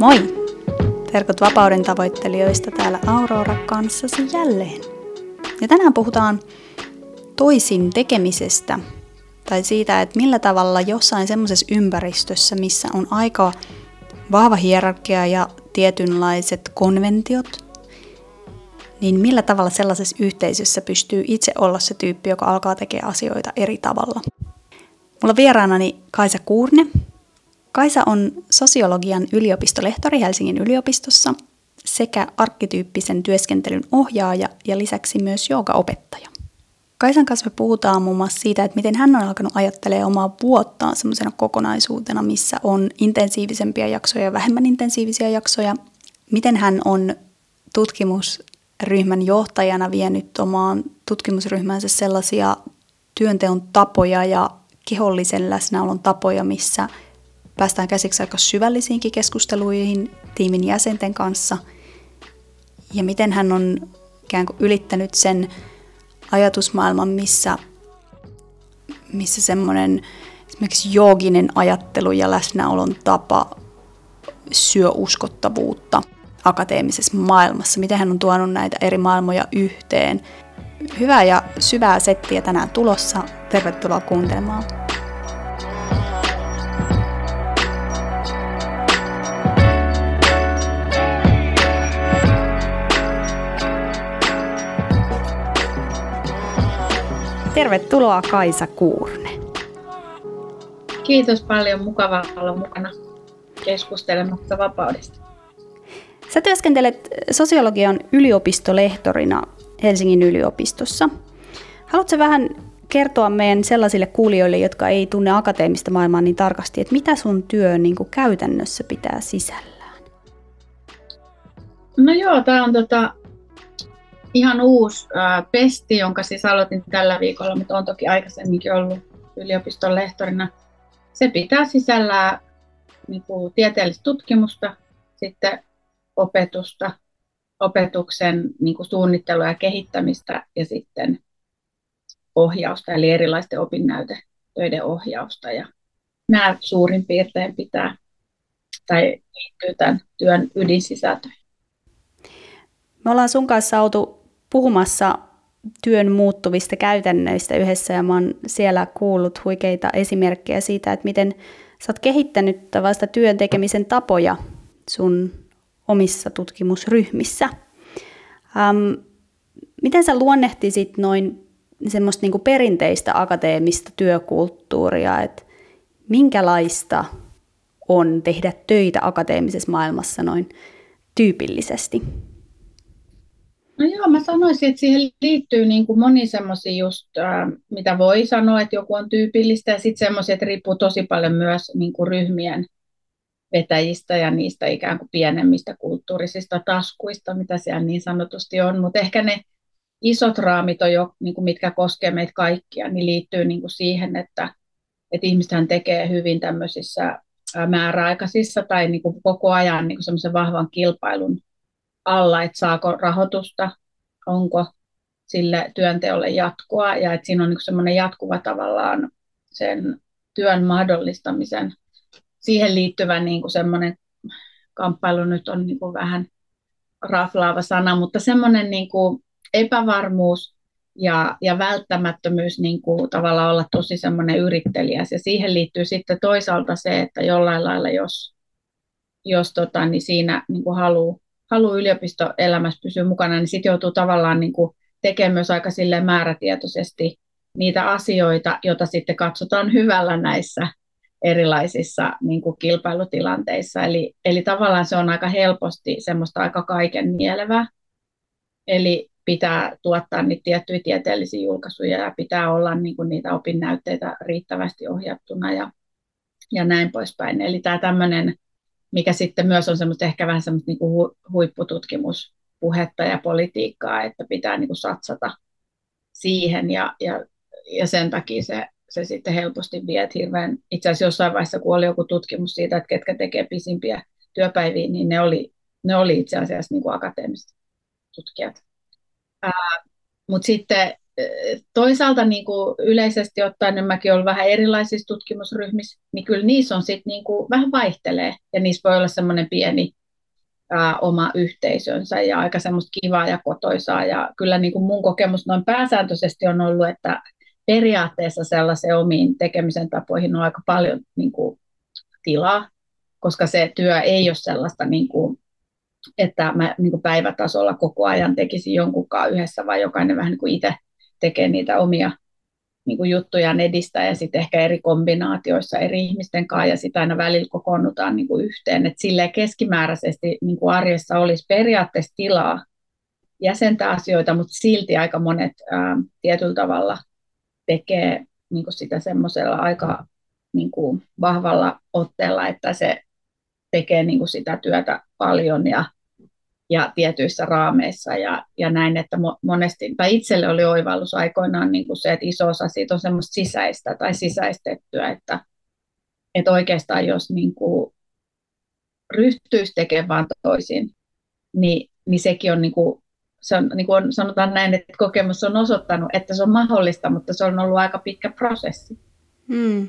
Moi! Terkut vapauden tavoittelijoista täällä Aurora kanssasi jälleen. Ja tänään puhutaan toisin tekemisestä tai siitä, että millä tavalla jossain semmoisessa ympäristössä, missä on aika vahva hierarkia ja tietynlaiset konventiot, niin millä tavalla sellaisessa yhteisössä pystyy itse olla se tyyppi, joka alkaa tekemään asioita eri tavalla. Mulla on vieraanani Kaisa Kuurne, Kaisa on sosiologian yliopistolehtori Helsingin yliopistossa sekä arkkityyppisen työskentelyn ohjaaja ja lisäksi myös joogaopettaja. Kaisan kanssa me puhutaan muun muassa siitä, että miten hän on alkanut ajattelemaan omaa vuottaan semmoisena kokonaisuutena, missä on intensiivisempiä jaksoja ja vähemmän intensiivisiä jaksoja. Miten hän on tutkimusryhmän johtajana vienyt omaan tutkimusryhmänsä sellaisia työnteon tapoja ja kehollisen läsnäolon tapoja, missä – Päästään käsiksi aika syvällisiinkin keskusteluihin tiimin jäsenten kanssa ja miten hän on ikään kuin ylittänyt sen ajatusmaailman, missä, missä semmoinen esimerkiksi jooginen ajattelu ja läsnäolon tapa syö uskottavuutta akateemisessa maailmassa. Miten hän on tuonut näitä eri maailmoja yhteen. Hyvää ja syvää settiä tänään tulossa. Tervetuloa kuuntelemaan. Tervetuloa Kaisa Kuurne. Kiitos paljon, mukava olla mukana keskustelemassa vapaudesta. Sä työskentelet sosiologian yliopistolehtorina Helsingin yliopistossa. Haluatko vähän kertoa meidän sellaisille kuulijoille, jotka ei tunne akateemista maailmaa niin tarkasti, että mitä sun työ niin kuin käytännössä pitää sisällään? No joo, tämä on tota, ihan uusi äh, pesti, jonka siis aloitin tällä viikolla, mutta on toki aikaisemminkin ollut yliopiston lehtorina. Se pitää sisällään niin kuin, tieteellistä tutkimusta, sitten opetusta, opetuksen niin kuin, suunnittelua ja kehittämistä ja sitten ohjausta, eli erilaisten opinnäytetöiden ohjausta. Ja nämä suurin piirtein pitää tai liittyy tämän työn ydinsisältöihin. Me ollaan sun kanssa oltu puhumassa työn muuttuvista käytännöistä yhdessä ja mä oon siellä kuullut huikeita esimerkkejä siitä, että miten sä oot kehittänyt tavallista työn tekemisen tapoja sun omissa tutkimusryhmissä. Ähm, miten sä luonnehtisit noin semmoista niin perinteistä akateemista työkulttuuria, että minkälaista on tehdä töitä akateemisessa maailmassa noin tyypillisesti? No joo, mä sanoisin, että siihen liittyy niin kuin moni semmoisia just, äh, mitä voi sanoa, että joku on tyypillistä, ja sitten semmoisia, että riippuu tosi paljon myös niin kuin ryhmien vetäjistä ja niistä ikään kuin pienemmistä kulttuurisista taskuista, mitä siellä niin sanotusti on, mutta ehkä ne isot raamit, on jo, niin kuin mitkä koskevat meitä kaikkia, niin liittyy niin kuin siihen, että, että ihmistähän tekee hyvin tämmöisissä määräaikaisissa tai niin kuin koko ajan niin kuin semmoisen vahvan kilpailun alla, että saako rahoitusta, onko sille työnteolle jatkoa ja että siinä on niin semmoinen jatkuva tavallaan sen työn mahdollistamisen, siihen liittyvä niin kuin semmoinen kamppailu nyt on niin kuin vähän raflaava sana, mutta semmoinen niin kuin epävarmuus ja, ja välttämättömyys niin kuin tavallaan olla tosi semmoinen yrittelijäs. Ja siihen liittyy sitten toisaalta se, että jollain lailla, jos, jos tota, niin siinä niin kuin haluaa haluaa yliopistoelämässä pysyä mukana, niin sitten joutuu tavallaan niin kuin tekemään myös aika sille määrätietoisesti niitä asioita, joita sitten katsotaan hyvällä näissä erilaisissa niin kuin kilpailutilanteissa. Eli, eli tavallaan se on aika helposti semmoista aika kaiken mielevää. Eli pitää tuottaa niitä tiettyjä tieteellisiä julkaisuja ja pitää olla niin kuin niitä opinnäytteitä riittävästi ohjattuna ja, ja näin poispäin. Eli tämä tämmöinen mikä sitten myös on semmoista ehkä vähän semmoista niin kuin huippututkimuspuhetta ja politiikkaa, että pitää niin kuin satsata siihen ja, ja, ja sen takia se, se sitten helposti vie, että hirveän, itse asiassa jossain vaiheessa, kun oli joku tutkimus siitä, että ketkä tekee pisimpiä työpäiviä, niin ne oli, ne oli itse asiassa niin kuin akateemiset tutkijat. Mutta sitten toisaalta niin kuin yleisesti ottaen, niin mäkin olen vähän erilaisissa tutkimusryhmissä, niin kyllä niissä on sitten niin kuin, vähän vaihtelee, ja niissä voi olla semmoinen pieni ää, oma yhteisönsä ja aika semmoista kivaa ja kotoisaa, ja kyllä niin kuin mun kokemus noin pääsääntöisesti on ollut, että periaatteessa sellaisen omiin tekemisen tapoihin on aika paljon niin kuin, tilaa, koska se työ ei ole sellaista, niin kuin, että mä niin kuin päivätasolla koko ajan tekisin jonkunkaan yhdessä, vaan jokainen vähän niin kuin itse tekee niitä omia niin kuin juttujaan edistää ja sitten ehkä eri kombinaatioissa eri ihmisten kanssa ja sitten aina välillä kokoonnutaan niin kuin yhteen. Et silleen keskimääräisesti niin kuin arjessa olisi periaatteessa tilaa jäsentää asioita, mutta silti aika monet ää, tietyllä tavalla tekee niin kuin sitä semmoisella aika niin kuin vahvalla otteella, että se tekee niin kuin sitä työtä paljon ja, ja tietyissä raameissa ja, ja näin, että monesti, tai itselle oli oivallus aikoinaan niin kuin se, että iso osa siitä on semmoista sisäistä tai sisäistettyä, että, että oikeastaan jos niin kuin ryhtyisi tekemään toisin, niin, niin sekin on, niin kuin, se on, niin kuin sanotaan näin, että kokemus on osoittanut, että se on mahdollista, mutta se on ollut aika pitkä prosessi. Hmm.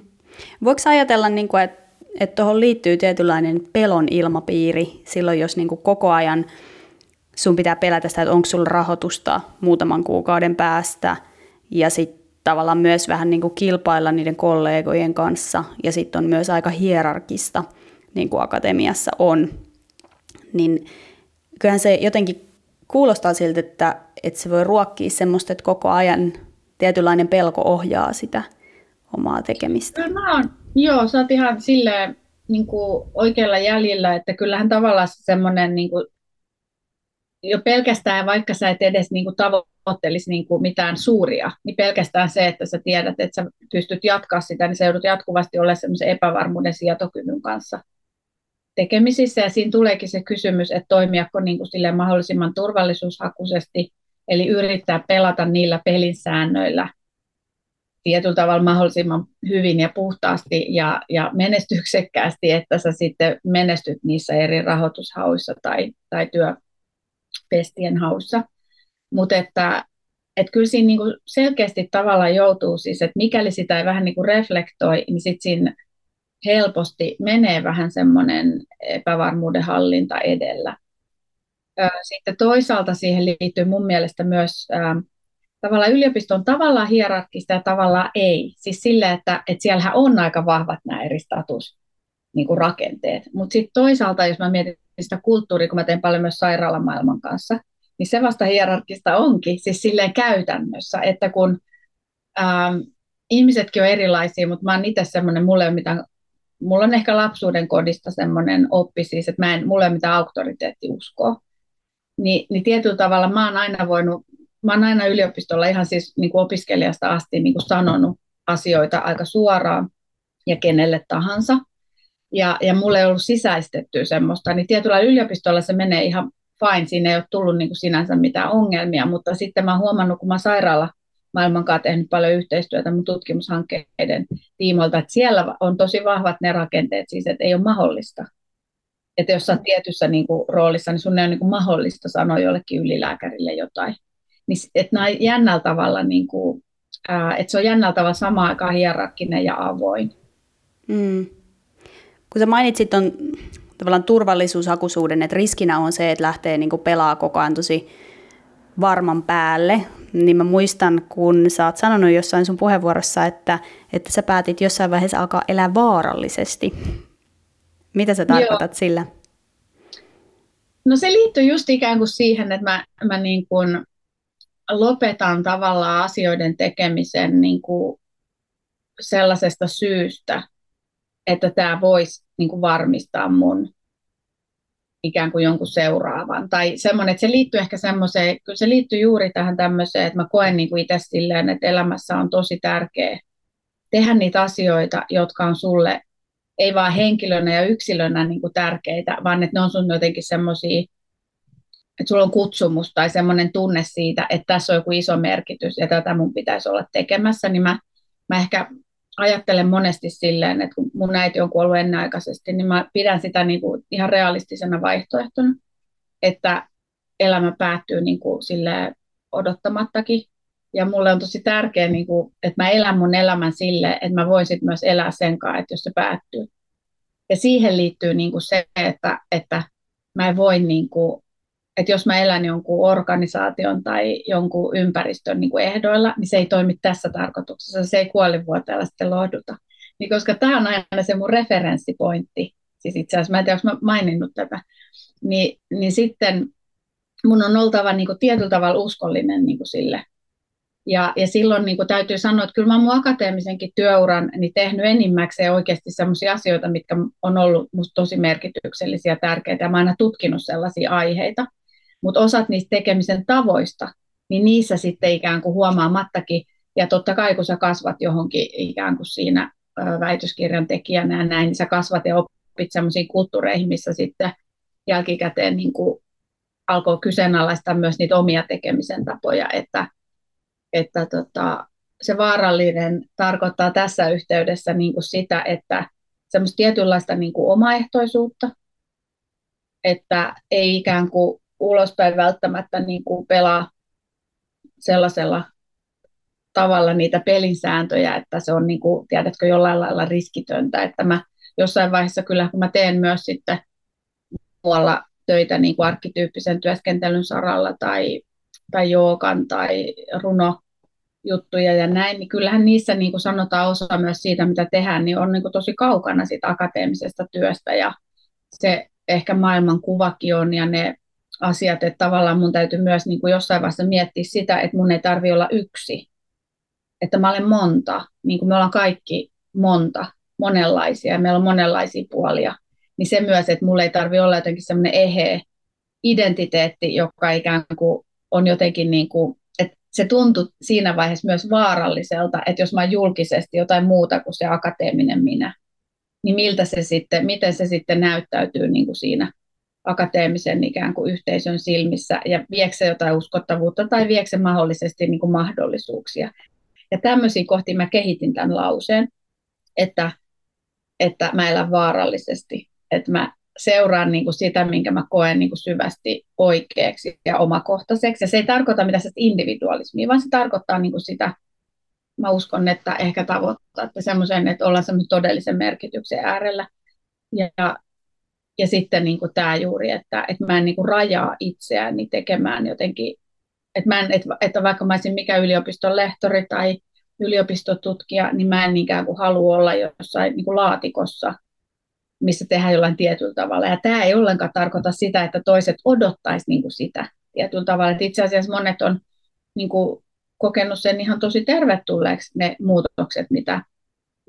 Voiko ajatella, niin kuin, että että tuohon liittyy tietynlainen pelon ilmapiiri silloin, jos niin kuin koko ajan sun pitää pelätä sitä, että onko sulla rahoitusta muutaman kuukauden päästä. Ja sitten tavallaan myös vähän niin kuin kilpailla niiden kollegojen kanssa. Ja sitten on myös aika hierarkista, niin kuin akatemiassa on, niin kyllähän se jotenkin kuulostaa siltä, että, että se voi ruokkia semmoista, että koko ajan tietynlainen pelko ohjaa sitä omaa tekemistä. Kyllä mä oon Joo, sä oot ihan silleen niin kuin oikealla jäljellä, että kyllähän tavallaan semmoinen niin kuin, jo pelkästään, vaikka sä et edes niin kuin tavoittelisi niin kuin mitään suuria, niin pelkästään se, että sä tiedät, että sä pystyt jatkaa sitä, niin sä joudut jatkuvasti olla semmoisen epävarmuuden sietokyvyn kanssa tekemisissä. Ja siinä tuleekin se kysymys, että toimiako niin kuin silleen mahdollisimman turvallisuushakuisesti, eli yrittää pelata niillä pelin säännöillä, tietyllä tavalla mahdollisimman hyvin ja puhtaasti ja, ja menestyksekkäästi, että sä sitten menestyt niissä eri rahoitushauissa tai, tai työpestien haussa. Mutta että et kyllä siinä niinku selkeästi tavalla joutuu siis, että mikäli sitä ei vähän niinku reflektoi, niin sitten siinä helposti menee vähän semmoinen epävarmuuden hallinta edellä. Sitten toisaalta siihen liittyy mun mielestä myös tavallaan yliopisto on tavallaan hierarkista ja tavallaan ei. Siis sille, että, että siellähän on aika vahvat nämä eri status niin kuin rakenteet. Mutta sitten toisaalta, jos mä mietin sitä kulttuuria, kun mä teen paljon myös sairaalamaailman kanssa, niin se vasta hierarkista onkin, siis silleen käytännössä, että kun ähm, ihmisetkin on erilaisia, mutta mä oon itse semmoinen, mulle on mitään, mulla on ehkä lapsuuden kodista semmoinen oppi siis, että mä en, mulle ei ole mitään auktoriteettiuskoa. Ni, niin tietyllä tavalla mä oon aina voinut mä oon aina yliopistolla ihan siis niin kuin opiskelijasta asti niin kuin sanonut asioita aika suoraan ja kenelle tahansa. Ja, ja mulle ei ollut sisäistettyä semmoista, niin tietyllä yliopistolla se menee ihan fine, siinä ei ole tullut niin kuin sinänsä mitään ongelmia, mutta sitten mä oon huomannut, kun mä sairaala maailman kanssa tehnyt paljon yhteistyötä mun tutkimushankkeiden tiimoilta, että siellä on tosi vahvat ne rakenteet, siis että ei ole mahdollista. Että jos sä oot tietyssä niin kuin, roolissa, niin sun ei ole niin kuin, mahdollista sanoa jollekin ylilääkärille jotain niin että nämä jännällä tavalla, niin kuin, ää, että se on jännällä tavalla samaan aikaan hierarkkinen ja avoin. Mm. Kun sä mainitsit on tavallaan turvallisuushakuisuuden, että riskinä on se, että lähtee niin kuin pelaa koko ajan tosi varman päälle, niin mä muistan, kun sä oot sanonut jossain sun puheenvuorossa, että, että sä päätit jossain vaiheessa alkaa elää vaarallisesti. Mitä sä tarkoitat Joo. sillä? No se liittyy just ikään kuin siihen, että mä, mä niin kuin lopetan tavallaan asioiden tekemisen niin kuin sellaisesta syystä, että tämä voisi niin kuin varmistaa mun ikään kuin jonkun seuraavan. Tai semmoinen, että se liittyy ehkä semmoiseen, kyllä se liittyy juuri tähän tämmöiseen, että mä koen niin kuin itse silleen, että elämässä on tosi tärkeää tehdä niitä asioita, jotka on sulle ei vaan henkilönä ja yksilönä niin kuin tärkeitä, vaan että ne on sun jotenkin semmoisia että sulla on kutsumus tai semmoinen tunne siitä, että tässä on joku iso merkitys ja tätä mun pitäisi olla tekemässä, niin mä, mä ehkä ajattelen monesti silleen, että kun mun äiti on kuollut ennenaikaisesti, niin mä pidän sitä niin kuin ihan realistisena vaihtoehtona, että elämä päättyy niin kuin odottamattakin. Ja mulle on tosi tärkeää, niin kuin, että mä elän mun elämän sille, että mä voin sit myös elää sen kanssa, että jos se päättyy. Ja siihen liittyy niin kuin se, että, että mä en voi, niin kuin, että jos mä elän jonkun organisaation tai jonkun ympäristön niin kuin ehdoilla, niin se ei toimi tässä tarkoituksessa. Se ei kuolivuoteella sitten lohduta. Niin koska tämä on aina se mun referenssipointti, siis itse asiassa, mä en tiedä, onko mä maininnut tätä, niin, niin sitten mun on oltava niin kuin tietyllä tavalla uskollinen niin kuin sille. Ja, ja silloin niin kuin täytyy sanoa, että kyllä mä mun akateemisenkin työuran niin tehnyt enimmäkseen oikeasti sellaisia asioita, mitkä on ollut musta tosi merkityksellisiä ja tärkeitä. Mä aina tutkinut sellaisia aiheita. Mutta osat niistä tekemisen tavoista, niin niissä sitten ikään kuin huomaamattakin, ja totta kai kun sä kasvat johonkin ikään kuin siinä väitöskirjan tekijänä ja näin, niin sä kasvat ja opit sellaisiin kulttuureihin, missä sitten jälkikäteen niin kuin alkoi kyseenalaistaa myös niitä omia tekemisen tapoja, että, että tota, se vaarallinen tarkoittaa tässä yhteydessä niin kuin sitä, että semmoista tietynlaista niin kuin omaehtoisuutta, että ei ikään kuin ulospäin välttämättä niin kuin pelaa sellaisella tavalla niitä pelinsääntöjä, että se on, niin kuin, tiedätkö, jollain lailla riskitöntä, että mä jossain vaiheessa kyllä, kun mä teen myös sitten muualla töitä niin kuin arkkityyppisen työskentelyn saralla tai, tai joogan tai runojuttuja ja näin, niin kyllähän niissä niin kuin sanotaan osa myös siitä, mitä tehdään, niin on niin kuin tosi kaukana siitä akateemisesta työstä. Ja se ehkä maailman kuvakin on ja ne asiat, että tavallaan mun täytyy myös niin kuin jossain vaiheessa miettiä sitä, että mun ei tarvi olla yksi, että mä olen monta, niin kuin me ollaan kaikki monta, monenlaisia, ja meillä on monenlaisia puolia, niin se myös, että mulla ei tarvi olla jotenkin semmoinen eheä identiteetti, joka ikään kuin on jotenkin niin kuin, että se tuntui siinä vaiheessa myös vaaralliselta, että jos mä julkisesti jotain muuta kuin se akateeminen minä, niin miltä se sitten, miten se sitten näyttäytyy niin kuin siinä akateemisen ikään kuin yhteisön silmissä ja viekö jotain uskottavuutta tai viekö se mahdollisesti niin kuin mahdollisuuksia. Ja tämmöisiä kohti mä kehitin tämän lauseen, että, että mä elän vaarallisesti, että mä seuraan niin kuin sitä, minkä mä koen niin kuin syvästi oikeaksi ja omakohtaiseksi. Ja se ei tarkoita mitään individualismia, vaan se tarkoittaa niin kuin sitä, mä uskon, että ehkä tavoittaa että semmoisen, että ollaan semmoisen todellisen merkityksen äärellä. Ja, ja sitten niin kuin tämä juuri, että, että mä en niin kuin rajaa itseäni tekemään jotenkin, että, mä en, että, että vaikka mä olisin mikä yliopiston lehtori tai yliopistotutkija, niin mä en ikään kuin halua olla jossain niin kuin laatikossa, missä tehdään jollain tietyllä tavalla. Ja tämä ei ollenkaan tarkoita sitä, että toiset odottaisi niin kuin sitä tietyllä tavalla. Että itse asiassa monet on niin kuin kokenut sen ihan tosi tervetulleeksi ne muutokset, mitä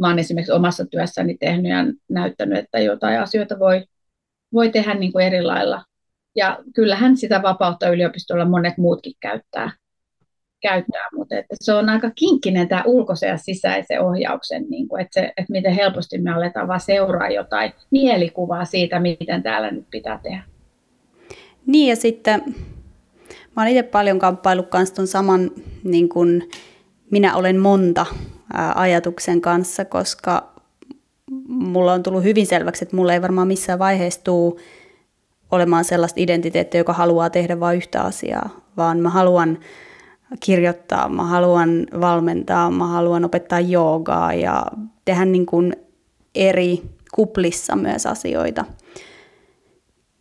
mä olen esimerkiksi omassa työssäni tehnyt ja näyttänyt, että jotain asioita voi voi tehdä niin kuin eri lailla. Ja kyllähän sitä vapautta yliopistolla monet muutkin käyttää, käyttää mutta että se on aika kinkkinen tämä ulkoisen ja sisäisen ohjauksen, niin kuin, että, se, että miten helposti me aletaan vaan seuraa jotain mielikuvaa siitä, miten täällä nyt pitää tehdä. Niin ja sitten mä olen itse paljon kamppailut kanssa ton saman niin kuin minä olen monta ajatuksen kanssa, koska mulla on tullut hyvin selväksi, että mulla ei varmaan missään vaiheessa tule olemaan sellaista identiteettiä, joka haluaa tehdä vain yhtä asiaa, vaan mä haluan kirjoittaa, mä haluan valmentaa, mä haluan opettaa joogaa ja tehdä niin kuin eri kuplissa myös asioita.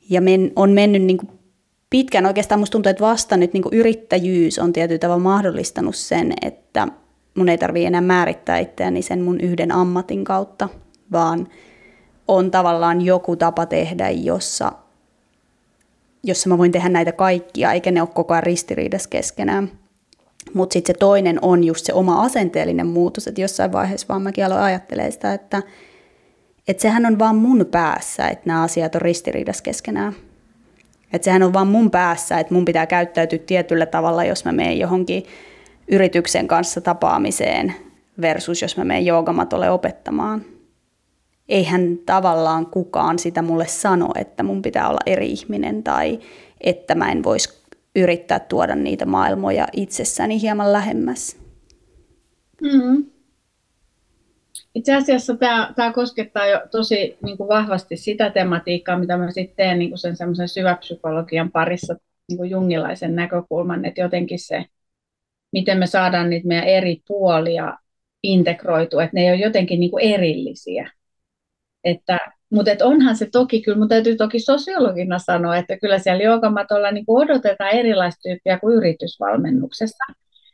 Ja men, on mennyt niin kuin pitkään, oikeastaan musta tuntuu, että vasta nyt niin kuin yrittäjyys on tietyllä tavalla mahdollistanut sen, että mun ei tarvitse enää määrittää itseäni sen mun yhden ammatin kautta, vaan on tavallaan joku tapa tehdä, jossa, jossa mä voin tehdä näitä kaikkia, eikä ne ole koko ajan ristiriidassa keskenään. Mutta sitten se toinen on just se oma asenteellinen muutos, että jossain vaiheessa vaan mäkin aloin ajattelemaan sitä, että, että sehän on vaan mun päässä, että nämä asiat on ristiriidassa keskenään. Että sehän on vaan mun päässä, että mun pitää käyttäytyä tietyllä tavalla, jos mä menen johonkin yrityksen kanssa tapaamiseen versus jos mä menen joogamatolle opettamaan eihän tavallaan kukaan sitä mulle sano, että mun pitää olla eri ihminen tai että mä en voisi yrittää tuoda niitä maailmoja itsessäni hieman lähemmäs. Mm. Itse asiassa tämä, tämä koskettaa jo tosi niin kuin vahvasti sitä tematiikkaa, mitä mä sitten teen niin kuin sen semmoisen syväpsykologian parissa niin kuin jungilaisen näkökulman, että jotenkin se miten me saadaan niitä meidän eri puolia integroitua, että ne ei ole jotenkin niin kuin erillisiä. Että, mutta et onhan se toki, kyllä mun täytyy toki sosiologina sanoa, että kyllä siellä joogamatolla niin odotetaan erilaista tyyppiä kuin yritysvalmennuksessa.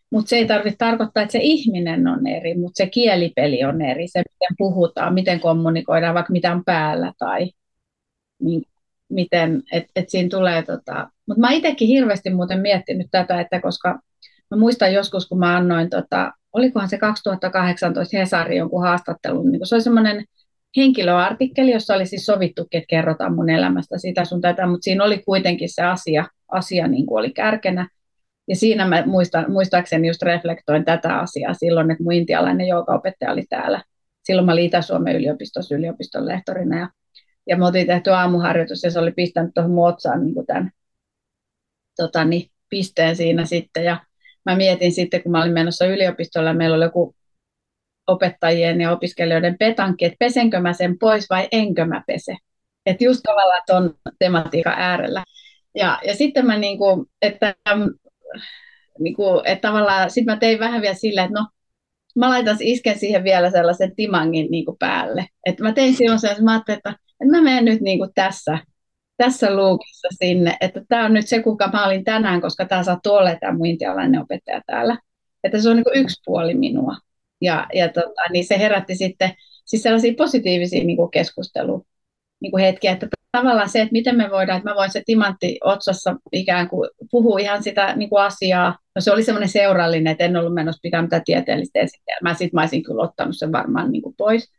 Mutta se ei tarvitse tarkoittaa, että se ihminen on eri, mutta se kielipeli on eri, se miten puhutaan, miten kommunikoidaan, vaikka mitä on päällä tai niin, miten, että et siinä tulee tota... Mutta mä itsekin hirveästi muuten miettinyt tätä, että koska mä muistan joskus, kun mä annoin, tota, olikohan se 2018 Hesari jonkun haastattelun, niin se oli semmoinen henkilöartikkeli, jossa oli siis sovittu, että kerrotaan mun elämästä sitä sun tätä, mutta siinä oli kuitenkin se asia, asia niin kuin oli kärkenä. Ja siinä mä muistan, muistaakseni just reflektoin tätä asiaa silloin, että mun intialainen opettaja oli täällä. Silloin mä olin Itä-Suomen yliopistossa yliopiston lehtorina ja, ja me oltiin tehty aamuharjoitus ja se oli pistänyt tuohon muotsaan niin tämän tota, niin, pisteen siinä sitten. Ja mä mietin sitten, kun mä olin menossa yliopistolle, meillä oli joku opettajien ja opiskelijoiden petankki, että pesenkö mä sen pois vai enkö mä pese. Että just tavallaan tuon tematiikan äärellä. Ja, ja sitten mä niinku, että, niinku, että tavallaan sitten mä tein vähän vielä sillä, että no mä laitan isken siihen vielä sellaisen timangin niinku päälle. Että mä tein silloin sen, että mä ajattelin, että, että mä menen nyt niinku tässä, tässä luukissa sinne, että tämä on nyt se, kuka mä olin tänään, koska tämä sattuu olla tämä mun intialainen opettaja täällä. Että se on niin yksi puoli minua. Ja, ja tota, niin se herätti sitten siis sellaisia positiivisia niin kuin keskustelu niin kuin hetkiä, että tavallaan se, että miten me voidaan, että mä voin se timantti otsassa ikään kuin puhua ihan sitä niin kuin asiaa. No se oli semmoinen seurallinen, että en ollut menossa pitää mitään tieteellistä esitelmää. Sitten mä olisin kyllä ottanut sen varmaan niin kuin pois.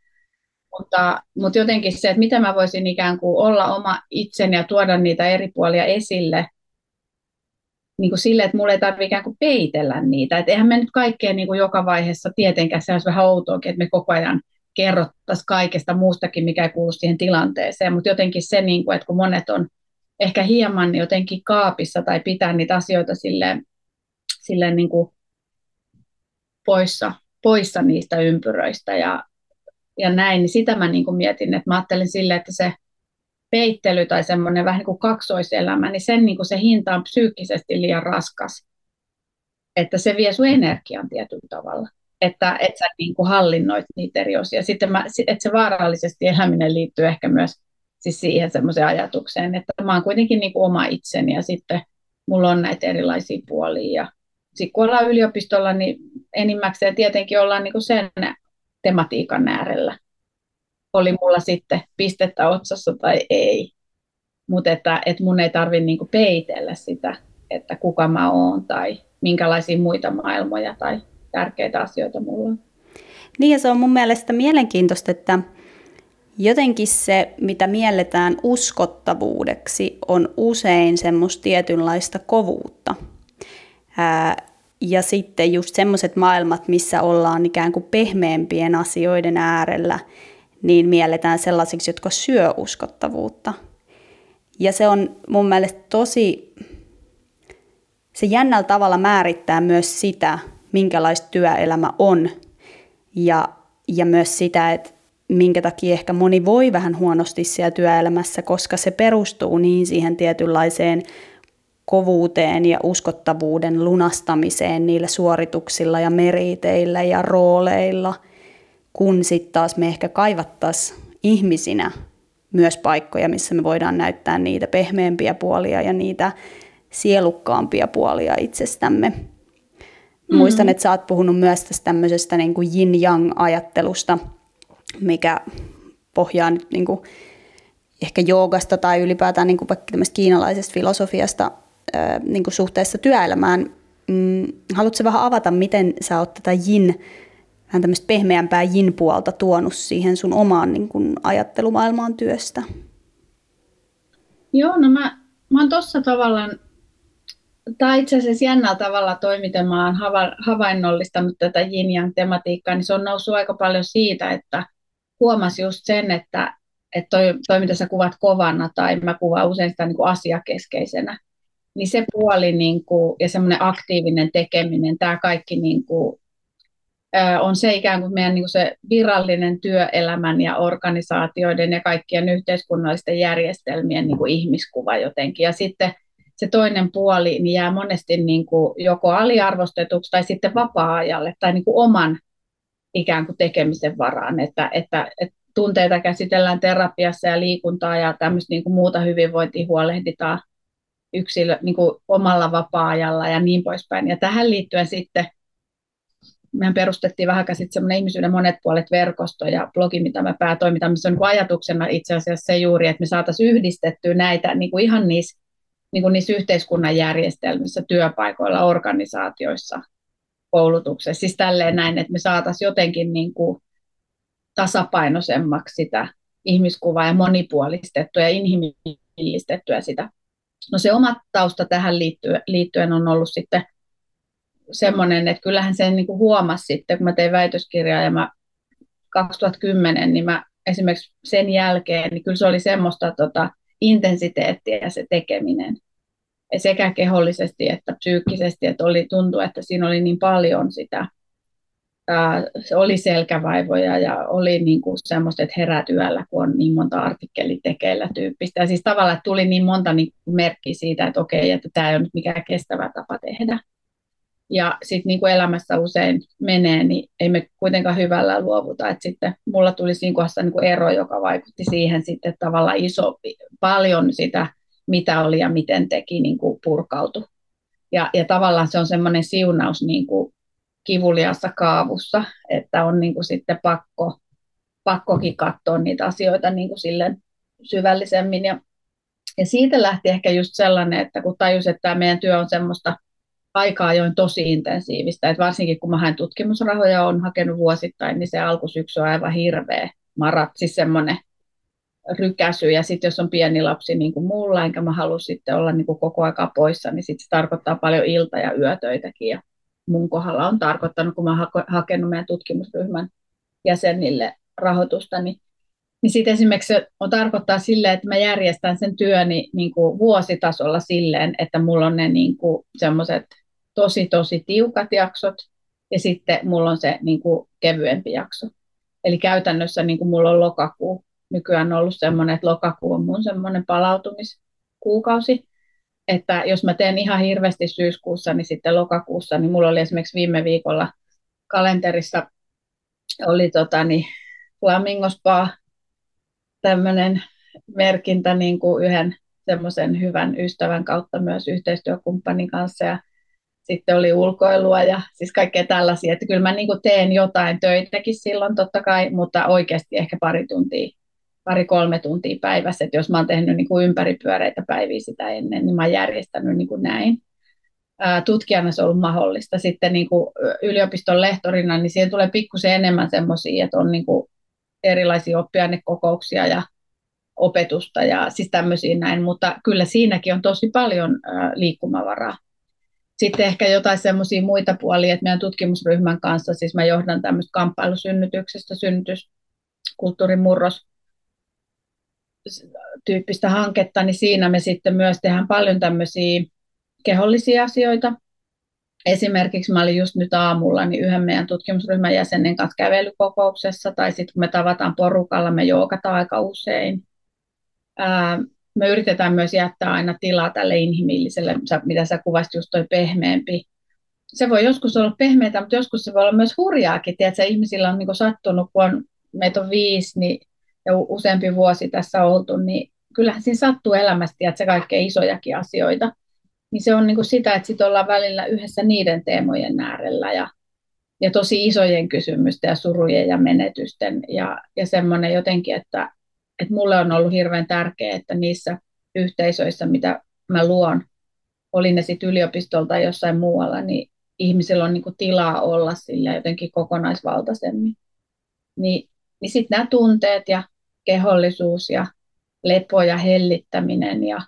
Mutta, mutta jotenkin se, että miten mä voisin ikään kuin olla oma itseni ja tuoda niitä eri puolia esille – niin kuin sille, että mulle ei tarvitse ikään kuin peitellä niitä. Että eihän me nyt kaikkea niin kuin joka vaiheessa tietenkään, se olisi vähän outoakin, että me koko ajan kerrottaisiin kaikesta muustakin, mikä ei kuulu siihen tilanteeseen, mutta jotenkin se, niin kuin, että kun monet on ehkä hieman jotenkin kaapissa tai pitää niitä asioita silleen, silleen niin kuin poissa, poissa niistä ympyröistä ja, ja näin, niin sitä mä niin kuin mietin, että mä ajattelin silleen, että se peittely tai semmoinen vähän niin kuin kaksoiselämä, niin sen niin kuin se hinta on psyykkisesti liian raskas. Että se vie sun energian tietyllä tavalla. Että et sä niin kuin hallinnoit niitä eri osia. Sitten mä, että se vaarallisesti eläminen liittyy ehkä myös siis siihen semmoiseen ajatukseen, että mä oon kuitenkin niin kuin oma itseni ja sitten mulla on näitä erilaisia puolia. Ja sitten kun ollaan yliopistolla, niin enimmäkseen tietenkin ollaan niin kuin sen tematiikan äärellä oli mulla sitten pistettä otsassa tai ei. Mutta että, että mun ei tarvitse niinku peitellä sitä, että kuka mä oon tai minkälaisia muita maailmoja tai tärkeitä asioita mulla on. Niin ja se on mun mielestä mielenkiintoista, että jotenkin se, mitä mielletään uskottavuudeksi, on usein semmoista tietynlaista kovuutta. Ää, ja sitten just semmoiset maailmat, missä ollaan ikään kuin pehmeämpien asioiden äärellä, niin mielletään sellaisiksi, jotka syö uskottavuutta. Ja se on mun mielestä tosi, se jännällä tavalla määrittää myös sitä, minkälaista työelämä on. Ja, ja myös sitä, että minkä takia ehkä moni voi vähän huonosti siellä työelämässä, koska se perustuu niin siihen tietynlaiseen kovuuteen ja uskottavuuden lunastamiseen niillä suorituksilla ja meriteillä ja rooleilla – kun sitten taas me ehkä kaivattaisiin ihmisinä myös paikkoja, missä me voidaan näyttää niitä pehmeämpiä puolia ja niitä sielukkaampia puolia itsestämme. Mm-hmm. Muistan, että sä oot puhunut myös tästä tämmöisestä niin kuin yin-yang-ajattelusta, mikä pohjaa nyt niin kuin ehkä joogasta tai ylipäätään niin kuin vaikka kiinalaisesta filosofiasta niin kuin suhteessa työelämään. Mm, haluatko vähän avata, miten sä oot tätä yin vähän tämmöistä pehmeämpää jin-puolta tuonut siihen sun omaan niin kun, ajattelumaailmaan työstä? Joo, no mä, mä oon tossa tavallaan, tai itse asiassa jännällä tavalla toi, miten mä oon hava, havainnollistanut tätä yin tematiikkaa, niin se on noussut aika paljon siitä, että huomasi just sen, että, että toi, toi mitä sä kuvat kovana, tai mä kuvaan usein sitä niin kuin asiakeskeisenä, niin se puoli niin kuin, ja semmoinen aktiivinen tekeminen, tämä kaikki niin kuin, on se ikään kuin meidän niin kuin se virallinen työelämän ja organisaatioiden ja kaikkien yhteiskunnallisten järjestelmien niin kuin ihmiskuva jotenkin. Ja sitten se toinen puoli niin jää monesti niin kuin joko aliarvostetuksi tai sitten vapaa-ajalle tai niin kuin oman ikään kuin tekemisen varaan, että, että, että tunteita käsitellään terapiassa ja liikuntaa ja tämmöistä niin kuin muuta hyvinvointia huolehditaan yksilö niin kuin omalla vapaa-ajalla ja niin poispäin. Ja tähän liittyen sitten mehän perustettiin vähän sitten semmoinen ihmisyyden monet puolet verkosto ja blogi, mitä mä päätoimitan, missä on niin ajatuksena itse asiassa se juuri, että me saataisiin yhdistettyä näitä niin kuin ihan niissä, niin kuin niissä yhteiskunnan järjestelmissä, työpaikoilla, organisaatioissa, koulutuksessa. Siis tälleen näin, että me saataisiin jotenkin niin kuin tasapainoisemmaksi sitä ihmiskuvaa ja monipuolistettua ja inhimillistettyä sitä. No se oma tausta tähän liittyen, liittyen on ollut sitten semmoinen, että kyllähän sen niin kuin huomasi sitten, kun mä tein väitöskirjaa ja mä 2010, niin mä esimerkiksi sen jälkeen, niin kyllä se oli semmoista tota, intensiteettiä se tekeminen. Sekä kehollisesti että psyykkisesti, että oli, tuntui, että siinä oli niin paljon sitä, se oli selkävaivoja ja oli niin kuin semmoista, että herät yöllä, kun on niin monta artikkeli tekeillä tyyppistä. Ja siis tavallaan tuli niin monta niin merkkiä siitä, että okei, että tämä ei ole nyt mikään kestävä tapa tehdä ja sitten niin kuin elämässä usein menee, niin ei me kuitenkaan hyvällä luovuta. Et sitten mulla tuli siinä kohdassa niin kuin ero, joka vaikutti siihen sitten tavallaan iso, paljon sitä, mitä oli ja miten teki, niin kuin purkautu. Ja, ja tavallaan se on semmoinen siunaus niin kuin kivuliassa kaavussa, että on niin kuin sitten pakko, pakkokin katsoa niitä asioita niin kuin silleen syvällisemmin. Ja, ja siitä lähti ehkä just sellainen, että kun tajus, että tämä meidän työ on semmoista – aika ajoin tosi intensiivistä. Et varsinkin kun mä haen tutkimusrahoja, on hakenut vuosittain, niin se alkusyksy on aivan hirveä marat, siis semmoinen rykäsy. Ja sitten jos on pieni lapsi niin kuin mulla, enkä mä halua sitten olla niin kuin koko aika poissa, niin sitten se tarkoittaa paljon ilta- ja yötöitäkin. Ja mun kohdalla on tarkoittanut, kun mä oon hakenut meidän tutkimusryhmän jäsenille rahoitusta, niin niin sitten esimerkiksi se on tarkoittaa silleen, että mä järjestän sen työni niin kuin vuositasolla silleen, että mulla on ne niin semmoiset tosi tosi tiukat jaksot ja sitten mulla on se niin kuin kevyempi jakso. Eli käytännössä niin kuin mulla on lokakuu. Nykyään on ollut semmoinen, että lokakuu on mun semmoinen palautumiskuukausi. Että jos mä teen ihan hirveästi syyskuussa, niin sitten lokakuussa, niin mulla oli esimerkiksi viime viikolla kalenterissa oli tota, niin, Flamingospa tämmöinen merkintä niin kuin yhden semmoisen hyvän ystävän kautta myös yhteistyökumppanin kanssa ja sitten oli ulkoilua ja siis kaikkea tällaisia, että kyllä mä niin kuin teen jotain töitäkin silloin totta kai, mutta oikeasti ehkä pari tuntia, pari-kolme tuntia päivässä, että jos mä oon tehnyt niin kuin ympäripyöreitä päiviä sitä ennen, niin mä oon järjestänyt niin kuin näin. Tutkijana se on ollut mahdollista. Sitten niin kuin yliopiston lehtorina, niin siihen tulee pikkusen enemmän semmoisia, että on niin kuin erilaisia oppiainekokouksia ja opetusta ja siis tämmöisiä näin, mutta kyllä siinäkin on tosi paljon liikkumavaraa. Sitten ehkä jotain semmoisia muita puolia, että meidän tutkimusryhmän kanssa, siis mä johdan tämmöistä kamppailusynnytyksestä, synnytyskulttuurin murros tyyppistä hanketta, niin siinä me sitten myös tehdään paljon tämmöisiä kehollisia asioita. Esimerkiksi mä olin just nyt aamulla niin yhden meidän tutkimusryhmän jäsenen kanssa kävelykokouksessa, tai sitten kun me tavataan porukalla, me joogataan aika usein. Ää, me yritetään myös jättää aina tilaa tälle inhimilliselle, mitä sä kuvasit just toi pehmeämpi. Se voi joskus olla pehmeää, mutta joskus se voi olla myös hurjaakin. Tiedätkö, ihmisillä on niin sattunut, kun on, meitä on viisi niin, ja useampi vuosi tässä oltu, niin kyllähän siinä sattuu elämästä, että se kaikkein isojakin asioita. Niin se on niin sitä, että sit ollaan välillä yhdessä niiden teemojen äärellä ja, ja tosi isojen kysymysten ja surujen ja menetysten ja, ja semmoinen jotenkin, että että mulle on ollut hirveän tärkeää, että niissä yhteisöissä, mitä mä luon, oli ne sitten yliopistolta tai jossain muualla, niin ihmisillä on niinku tilaa olla sillä jotenkin kokonaisvaltaisemmin. Niin, niin sitten nämä tunteet ja kehollisuus ja lepo ja hellittäminen ja,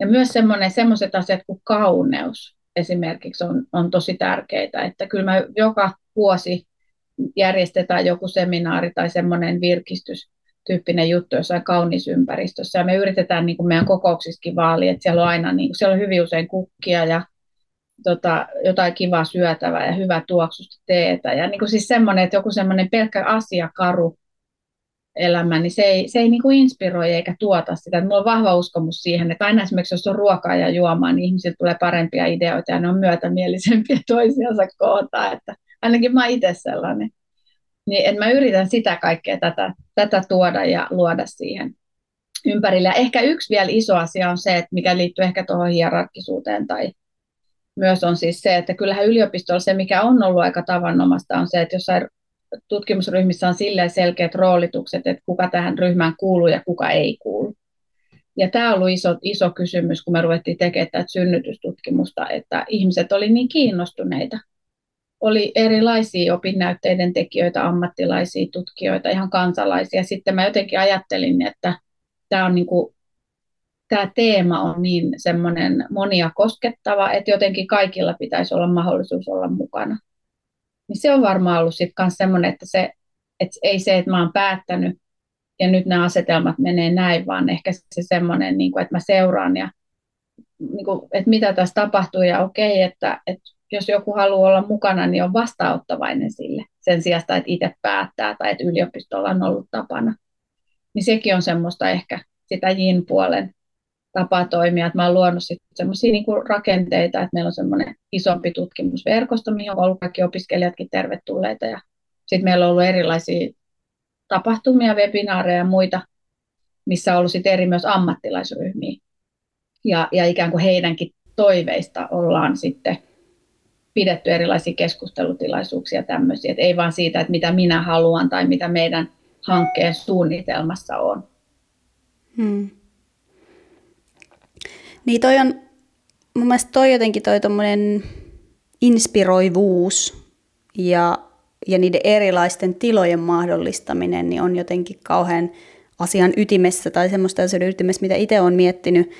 ja myös semmoiset asiat kuin kauneus esimerkiksi on, on tosi tärkeitä. Että kyllä mä joka vuosi järjestetään joku seminaari tai semmoinen virkistys, tyyppinen juttu jossain kauniissa ympäristössä. Ja me yritetään niin kuin meidän kokouksissakin vaalia, että siellä on aina niin kuin, siellä on hyvin usein kukkia ja tota, jotain kivaa syötävää ja hyvää tuoksusta teetä. Ja niin kuin siis semmoinen, että joku semmoinen pelkkä asiakaru elämä, niin se ei, se ei niin kuin inspiroi eikä tuota sitä. Mulla on vahva uskomus siihen, että aina esimerkiksi jos on ruokaa ja juomaa, niin ihmisillä tulee parempia ideoita ja ne on myötämielisempiä toisiansa kohtaan. Että ainakin mä itse sellainen. Niin että mä yritän sitä kaikkea tätä, tätä tuoda ja luoda siihen ympärille. Ja ehkä yksi vielä iso asia on se, että mikä liittyy ehkä tuohon hierarkkisuuteen tai myös on siis se, että kyllähän yliopistolla se, mikä on ollut aika tavanomasta, on se, että jossain tutkimusryhmissä on silleen selkeät roolitukset, että kuka tähän ryhmään kuuluu ja kuka ei kuulu. Ja tämä on ollut iso, iso kysymys, kun me ruvettiin tekemään tätä synnytystutkimusta, että ihmiset oli niin kiinnostuneita. Oli erilaisia opinnäytteiden tekijöitä, ammattilaisia, tutkijoita, ihan kansalaisia. Sitten mä jotenkin ajattelin, että tämä on niin kuin tämä teema on niin semmoinen monia koskettava, että jotenkin kaikilla pitäisi olla mahdollisuus olla mukana. Niin se on varmaan ollut sitten myös semmoinen, että, se, että ei se, että mä oon päättänyt ja nyt nämä asetelmat menee näin, vaan ehkä se semmoinen, niin kuin, että mä seuraan ja niin kuin, että mitä tässä tapahtuu ja okei, että, että jos joku haluaa olla mukana, niin on vastaanottavainen sille sen sijaan, että itse päättää tai että yliopistolla on ollut tapana. Niin sekin on semmoista ehkä sitä jin-puolen tapa toimia. Että mä oon luonut sellaisia niin rakenteita, että meillä on semmoinen isompi tutkimusverkosto, mihin on ollut kaikki opiskelijatkin tervetulleita. Ja sitten meillä on ollut erilaisia tapahtumia, webinaareja ja muita, missä on ollut sit eri myös ammattilaisryhmiä. Ja, ja ikään kuin heidänkin toiveista ollaan sitten pidetty erilaisia keskustelutilaisuuksia tämmöisiä. Et ei vaan siitä, että mitä minä haluan tai mitä meidän hankkeen suunnitelmassa on. Hmm. Niin toi on, mun mielestä toi jotenkin toi inspiroivuus ja, ja niiden erilaisten tilojen mahdollistaminen niin on jotenkin kauhean asian ytimessä tai semmoista asioiden ytimessä, mitä itse olen miettinyt.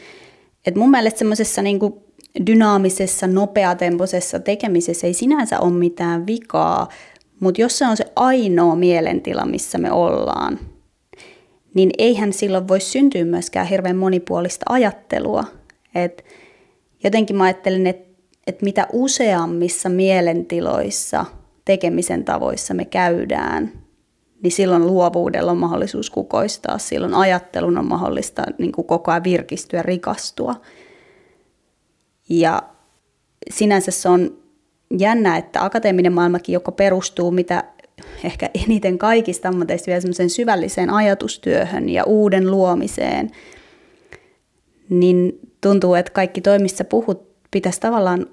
Et mun mielestä semmoisessa niinku dynaamisessa, nopeatempoisessa tekemisessä ei sinänsä ole mitään vikaa, mutta jos se on se ainoa mielentila, missä me ollaan, niin eihän silloin voi syntyä myöskään hirveän monipuolista ajattelua. Et jotenkin mä ajattelen, että et mitä useammissa mielentiloissa tekemisen tavoissa me käydään, niin silloin luovuudella on mahdollisuus kukoistaa, silloin ajattelun on mahdollista niin kuin koko ajan virkistyä, rikastua. Ja sinänsä se on jännä, että akateeminen maailmakin, joka perustuu mitä ehkä eniten kaikista ammateista vielä syvälliseen ajatustyöhön ja uuden luomiseen, niin tuntuu, että kaikki toimissa puhut pitäisi tavallaan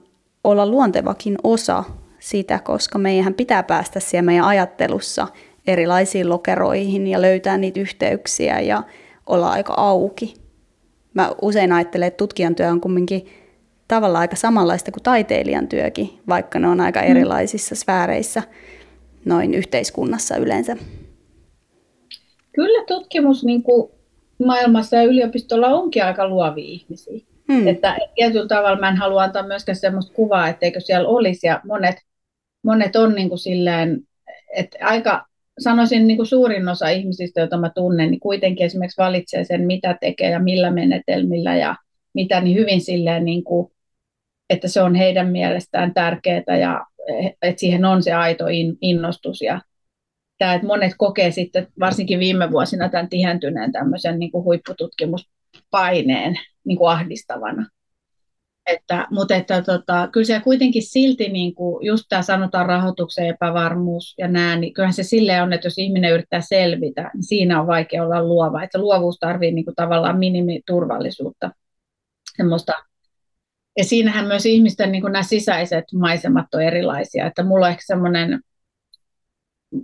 olla luontevakin osa sitä, koska meidän pitää päästä siellä meidän ajattelussa erilaisiin lokeroihin ja löytää niitä yhteyksiä ja olla aika auki. Mä usein ajattelen, että tutkijan työ on kumminkin tavallaan aika samanlaista kuin taiteilijan työkin, vaikka ne on aika mm. erilaisissa sfääreissä noin yhteiskunnassa yleensä. Kyllä tutkimus niin kuin maailmassa ja yliopistolla onkin aika luovia ihmisiä. Hmm. Että tietyllä tavalla mä en halua antaa myöskään sellaista kuvaa, etteikö siellä olisi. Ja monet, monet on niin kuin silleen, että aika, sanoisin niin kuin suurin osa ihmisistä, joita mä tunnen, niin kuitenkin esimerkiksi valitsee sen, mitä tekee ja millä menetelmillä ja mitä, niin hyvin silleen, niin kuin, että se on heidän mielestään tärkeää ja että siihen on se aito innostus ja tämä, että monet kokee sitten varsinkin viime vuosina tämän tihentyneen tämmöisen niin kuin huippututkimuspaineen niin kuin ahdistavana. Että, mutta että, tota, kyllä se kuitenkin silti, niin kuin just tämä sanotaan rahoituksen epävarmuus ja nämä, niin kyllähän se silleen on, että jos ihminen yrittää selvitä, niin siinä on vaikea olla luova. Että luovuus tarvitsee niin kuin tavallaan minimiturvallisuutta, semmoista ja siinähän myös ihmisten niin kuin nämä sisäiset maisemat on erilaisia. Että mulla on ehkä semmoinen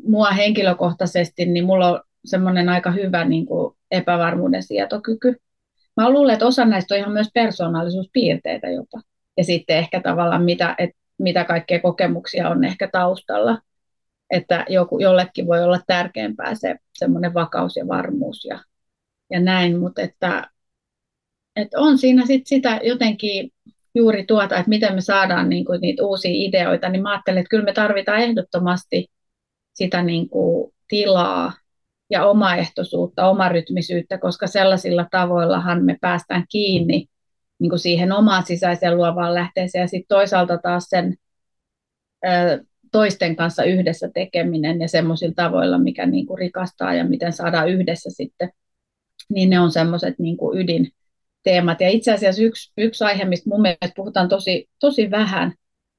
mua henkilökohtaisesti, niin mulla on semmoinen aika hyvä niin kuin epävarmuuden sietokyky. Mä luulen, että osa näistä on ihan myös persoonallisuuspiirteitä jopa. Ja sitten ehkä tavallaan mitä, et, mitä kaikkea kokemuksia on ehkä taustalla. Että joku, jollekin voi olla tärkeämpää se semmoinen vakaus ja varmuus ja, ja näin, mutta että, että on siinä sit sitä jotenkin juuri tuota, että miten me saadaan niin kuin niitä uusia ideoita, niin mä ajattelen, että kyllä me tarvitaan ehdottomasti sitä niin kuin tilaa ja omaehtoisuutta, omarytmisyyttä, koska sellaisilla tavoillahan me päästään kiinni niin kuin siihen omaan sisäiseen luovaan lähteeseen. Ja sitten toisaalta taas sen ö, toisten kanssa yhdessä tekeminen ja semmoisilla tavoilla, mikä niin kuin rikastaa ja miten saadaan yhdessä sitten, niin ne on semmoiset niin kuin ydinteemat. Ja itse asiassa yksi, yksi aihe, mistä mun mielestä puhutaan tosi, tosi vähän,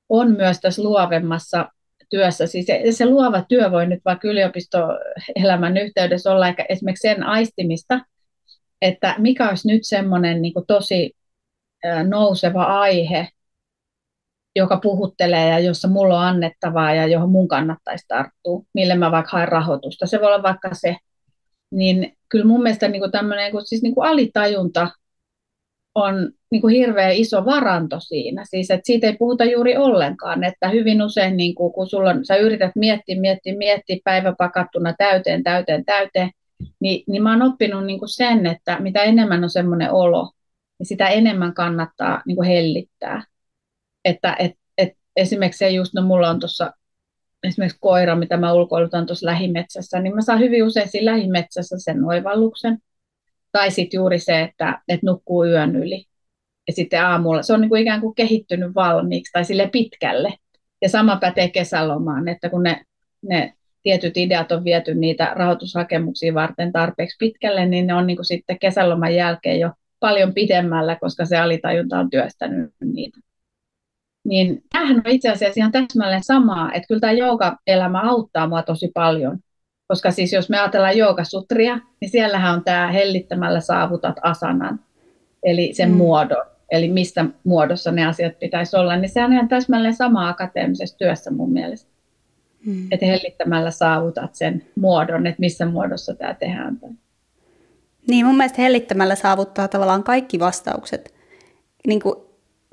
on myös tässä luovemmassa työssä. Siis se, se luova työ voi nyt vaikka yliopistoelämän yhteydessä olla esimerkiksi sen aistimista, että mikä olisi nyt semmoinen niin tosi nouseva aihe, joka puhuttelee ja jossa mulla on annettavaa ja johon mun kannattaisi tarttua, mille mä vaikka haen rahoitusta. Se voi olla vaikka se. Niin kyllä mun mielestä niin kuin tämmöinen siis niin kuin alitajunta on niin kuin hirveän iso varanto siinä. Siis, että siitä ei puhuta juuri ollenkaan, että hyvin usein niin kuin, kun sulla on, sä yrität miettiä, miettiä, miettiä päivä pakattuna täyteen, täyteen, täyteen, niin, niin mä oon oppinut niin kuin sen, että mitä enemmän on semmoinen olo, niin sitä enemmän kannattaa niin kuin hellittää. Että et, et esimerkiksi se just, no mulla on tuossa esimerkiksi koira, mitä mä ulkoilutan tuossa lähimetsässä, niin mä saan hyvin usein siinä lähimetsässä sen oivalluksen. Tai sitten juuri se, että, että nukkuu yön yli. Ja sitten aamulla, se on niin kuin ikään kuin kehittynyt valmiiksi tai sille pitkälle. Ja sama pätee kesälomaan, että kun ne, ne tietyt ideat on viety niitä rahoitushakemuksia varten tarpeeksi pitkälle, niin ne on niin kuin sitten kesäloman jälkeen jo paljon pidemmällä, koska se alitajunta on työstänyt niitä. Niin tämähän on itse asiassa ihan täsmälleen samaa, että kyllä tämä jooga-elämä auttaa mua tosi paljon. Koska siis jos me ajatellaan joogasutria, niin siellähän on tämä hellittämällä saavutat asanan, eli sen mm. muodon, eli mistä muodossa ne asiat pitäisi olla, niin sehän on ihan täsmälleen sama akateemisessa työssä mun mielestä. Mm. Että hellittämällä saavutat sen muodon, että missä muodossa tämä tehdään. Niin, mun mielestä hellittämällä saavuttaa tavallaan kaikki vastaukset. Niin kuin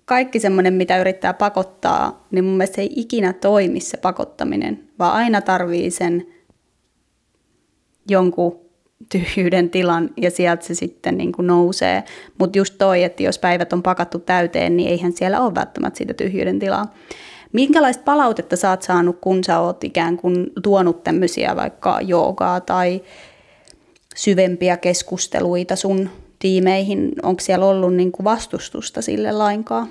kaikki semmoinen, mitä yrittää pakottaa, niin mun mielestä se ei ikinä toimi se pakottaminen, vaan aina tarvii sen jonkun tyhjyyden tilan ja sieltä se sitten niin kuin nousee. Mutta just toi, että jos päivät on pakattu täyteen, niin eihän siellä ole välttämättä sitä tyhjyyden tilaa. Minkälaista palautetta sä oot saanut, kun sä oot ikään kuin tuonut tämmöisiä vaikka joogaa tai syvempiä keskusteluita sun tiimeihin? Onko siellä ollut niin kuin vastustusta sille lainkaan?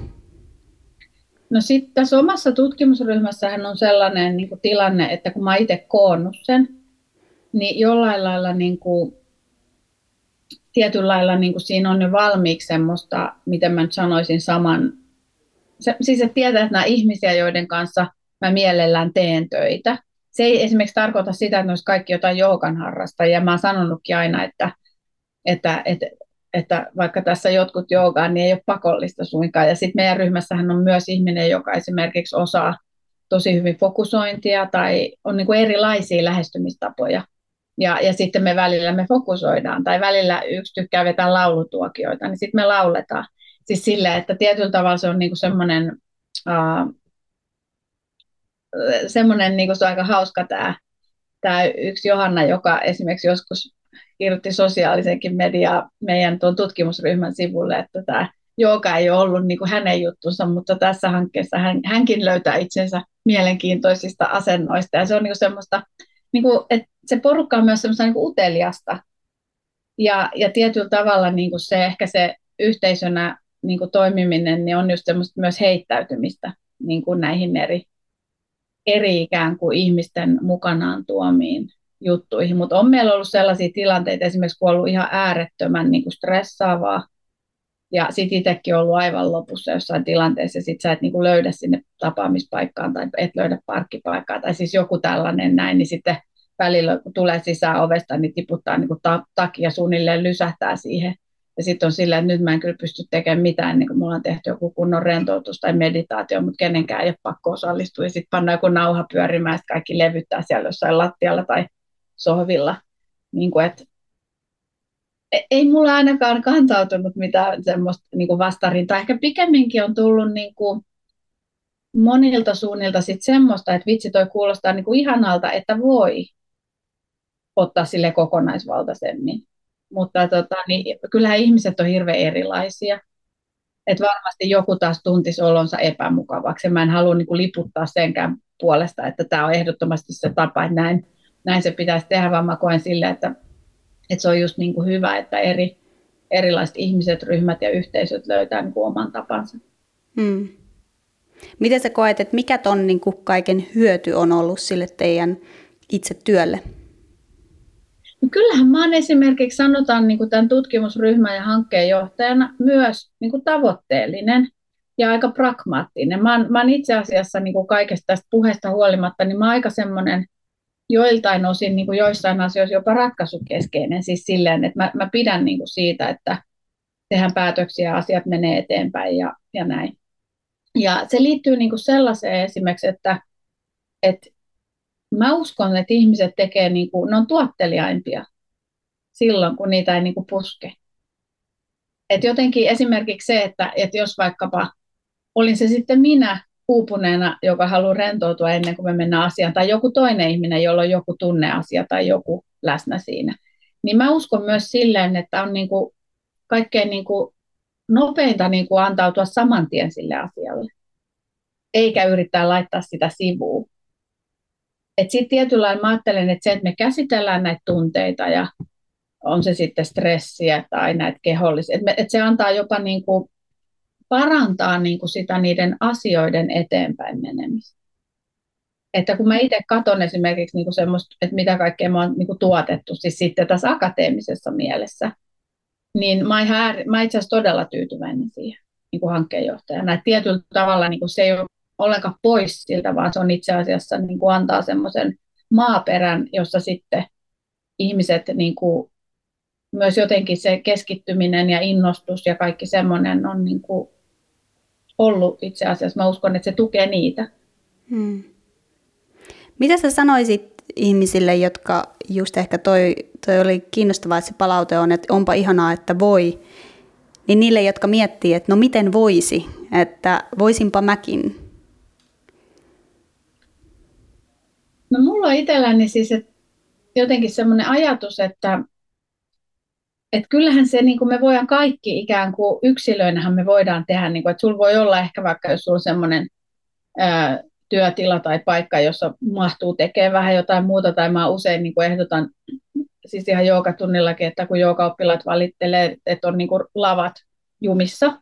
No sitten tässä omassa tutkimusryhmässähän on sellainen niin kuin tilanne, että kun mä itse koonnut sen, niin jollain lailla niin kuin, tietyllä lailla niin kuin siinä on jo valmiiksi semmoista, miten mä nyt sanoisin saman, se, siis että tietää, että nämä ihmisiä, joiden kanssa mä mielellään teen töitä, se ei esimerkiksi tarkoita sitä, että ne olisi kaikki jotain joogan harrastajia. Mä oon sanonutkin aina, että, että, että, että vaikka tässä jotkut joogaa, niin ei ole pakollista suinkaan. Ja sitten meidän ryhmässähän on myös ihminen, joka esimerkiksi osaa tosi hyvin fokusointia tai on niin kuin erilaisia lähestymistapoja. Ja, ja sitten me välillä me fokusoidaan, tai välillä yksi tykkää vetää laulutuokioita, niin sitten me lauletaan. Siis silleen, että tietyllä tavalla se on niinku semmoinen, uh, semmoinen niinku se on aika hauska tämä, tämä yksi Johanna, joka esimerkiksi joskus kirjoitti sosiaalisenkin mediaa meidän tuon tutkimusryhmän sivulle, että tämä joka ei ole ollut niin kuin hänen juttunsa, mutta tässä hankkeessa hän, hänkin löytää itsensä mielenkiintoisista asennoista. Ja se on niin kuin semmoista, niin kuin, että se porukka on myös semmoista niin uteliasta. Ja, ja tietyllä tavalla niin kuin se ehkä se yhteisönä niin kuin toimiminen niin on just semmoista myös heittäytymistä niin kuin näihin eri, eri ikään kuin ihmisten mukanaan tuomiin juttuihin. Mutta on meillä ollut sellaisia tilanteita, esimerkiksi kun on ollut ihan äärettömän niin kuin stressaavaa, ja sitten itsekin ollut aivan lopussa jossain tilanteessa, ja sitten sä et niin kuin löydä sinne tapaamispaikkaan tai et löydä parkkipaikkaa, tai siis joku tällainen näin, niin sitten välillä kun tulee sisään ovesta, niin tiputtaa niin kuin ta- takia suunnilleen lysähtää siihen. Ja sitten on sillä, että nyt mä en kyllä pysty tekemään mitään, niin kuin mulla on tehty joku kunnon rentoutus tai meditaatio, mutta kenenkään ei ole pakko osallistua. Ja sitten pannaan joku nauha pyörimään, että kaikki levyttää siellä jossain lattialla tai sohvilla. Niin kuin, että ei mulla ainakaan kantautunut mitään semmoista niin kuin vastarintaa. Ehkä pikemminkin on tullut niin kuin monilta suunnilta sit semmoista, että vitsi toi kuulostaa niin kuin ihanalta, että voi ottaa sille kokonaisvaltaisemmin. Mutta tota, niin, kyllähän ihmiset on hirveän erilaisia. Et varmasti joku taas tuntisi olonsa epämukavaksi. Mä en halua niin kuin liputtaa senkään puolesta, että tämä on ehdottomasti se tapa, että näin, näin se pitäisi tehdä, vaan mä koen sille, että, että se on just niin kuin hyvä, että eri, erilaiset ihmiset, ryhmät ja yhteisöt löytää niin kuin oman tapansa. Hmm. Miten sä koet, että mikä ton niin kuin kaiken hyöty on ollut sille teidän itse työlle? No kyllähän mä oon esimerkiksi, sanotaan niin kuin tämän tutkimusryhmän ja hankkeen johtajana, myös niin kuin tavoitteellinen ja aika pragmaattinen. Mä oon, mä oon itse asiassa niin kuin kaikesta tästä puheesta huolimatta, niin mä oon aika semmoinen joiltain osin niin kuin joissain asioissa jopa ratkaisukeskeinen, siis silleen, että mä, mä pidän niin kuin siitä, että tehdään päätöksiä ja asiat menee eteenpäin ja, ja näin. Ja se liittyy niin kuin sellaiseen esimerkiksi, että, että mä uskon, että ihmiset tekee, niin kuin, ne on tuotteliaimpia silloin, kun niitä ei niin kuin puske. Et jotenkin esimerkiksi se, että, että jos vaikkapa olin se sitten minä uupuneena, joka haluaa rentoutua ennen kuin me mennään asiaan, tai joku toinen ihminen, jolla on joku tunneasia tai joku läsnä siinä, niin mä uskon myös silleen, että on niin kuin kaikkein niin kuin nopeinta niin kuin antautua saman tien sille asialle, eikä yrittää laittaa sitä sivuun. Sitten tietyllä lailla mä ajattelen, että se, että me käsitellään näitä tunteita ja on se sitten stressiä tai näitä kehollisia, että, että se antaa jopa niin kuin parantaa niin kuin sitä niiden asioiden eteenpäin menemistä. Että kun mä itse katson esimerkiksi niin kuin semmoista, että mitä kaikkea mä oon niin kuin tuotettu, siis sitten tässä akateemisessa mielessä, niin mä, ihan, mä itse asiassa todella tyytyväinen siihen niin kuin hankkeenjohtajana. Että tietyllä tavalla niin kuin se ei ole ollenkaan pois siltä, vaan se on itse asiassa niin kuin antaa semmoisen maaperän, jossa sitten ihmiset niin kuin, myös jotenkin se keskittyminen ja innostus ja kaikki semmoinen on niin kuin ollut itse asiassa. Mä uskon, että se tukee niitä. Hmm. Mitä sä sanoisit ihmisille, jotka just ehkä toi, toi oli kiinnostavaa, että se palaute on, että onpa ihanaa, että voi, niin niille, jotka miettii, että no miten voisi, että voisinpa mäkin. No mulla on itselläni siis että jotenkin semmoinen ajatus, että, että kyllähän se, niin kuin me voidaan kaikki ikään kuin yksilöinähän me voidaan tehdä, niin kuin, että sulla voi olla ehkä vaikka, jos sulla on semmoinen työtila tai paikka, jossa mahtuu tekemään vähän jotain muuta, tai mä usein niin kuin ehdotan, siis ihan joogatunnillakin, että kun joogaoppilaat valittelee, että on niin kuin lavat jumissa,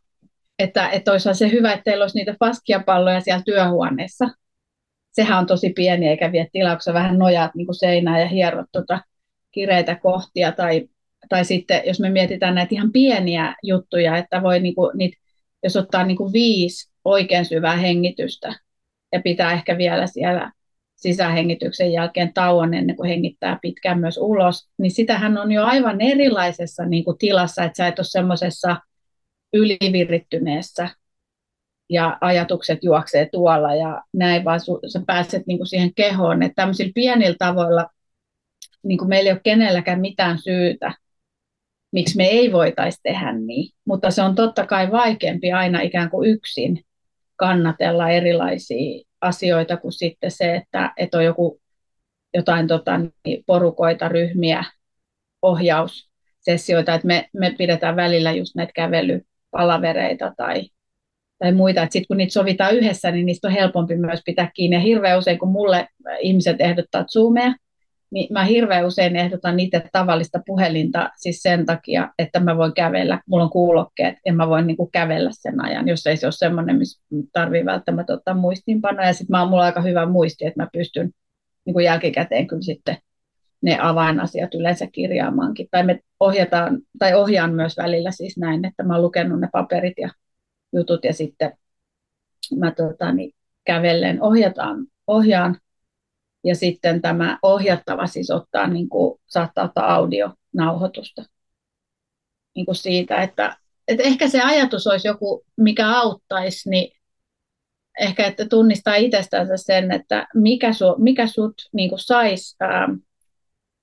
että, että olisi se hyvä, että teillä olisi niitä paskiapalloja siellä työhuoneessa. Sehän on tosi pieni eikä vie tilaa, vähän nojaat niin kuin seinään ja hierot tuota kireitä kohtia. Tai, tai sitten, jos me mietitään näitä ihan pieniä juttuja, että voi niin kuin, niitä, jos ottaa niin kuin viisi oikein syvää hengitystä, ja pitää ehkä vielä siellä sisähengityksen jälkeen tauon ennen kuin hengittää pitkään myös ulos, niin sitähän on jo aivan erilaisessa niin kuin tilassa, että sä et ole semmoisessa ylivirittyneessä ja ajatukset juoksee tuolla ja näin, vaan sä pääset niin kuin siihen kehoon. Että tämmöisillä pienillä tavoilla niin kuin meillä ei ole kenelläkään mitään syytä, miksi me ei voitaisi tehdä niin, mutta se on totta kai vaikeampi aina ikään kuin yksin kannatella erilaisia asioita kuin sitten se, että, että on joku jotain tota, niin porukoita, ryhmiä, ohjaussessioita, että me, me pidetään välillä just näitä kävelypalavereita tai, tai muita, sitten kun niitä sovitaan yhdessä, niin niistä on helpompi myös pitää kiinni. Ja hirveän usein, kun mulle ihmiset ehdottaa Zoomia, niin mä hirveän usein ehdotan niitä tavallista puhelinta siis sen takia, että mä voin kävellä, mulla on kuulokkeet ja mä voin niin kuin kävellä sen ajan, jos ei se ole semmoinen, missä tarvii välttämättä ottaa muistiinpanoja. Ja sitten mulla on aika hyvä muisti, että mä pystyn niin kuin jälkikäteen kyllä sitten ne avainasiat yleensä kirjaamaankin. Tai me ohjataan, tai ohjaan myös välillä siis näin, että mä oon lukenut ne paperit ja jutut ja sitten mä tota, niin kävellen ohjataan, ohjaan ja sitten tämä ohjattava siis ottaa, niin kuin, saattaa ottaa audionauhoitusta. Niin kuin siitä, että, että ehkä se ajatus olisi joku, mikä auttaisi, niin ehkä että tunnistaa itsestänsä sen, että mikä, su, mikä sut niin saisi ää,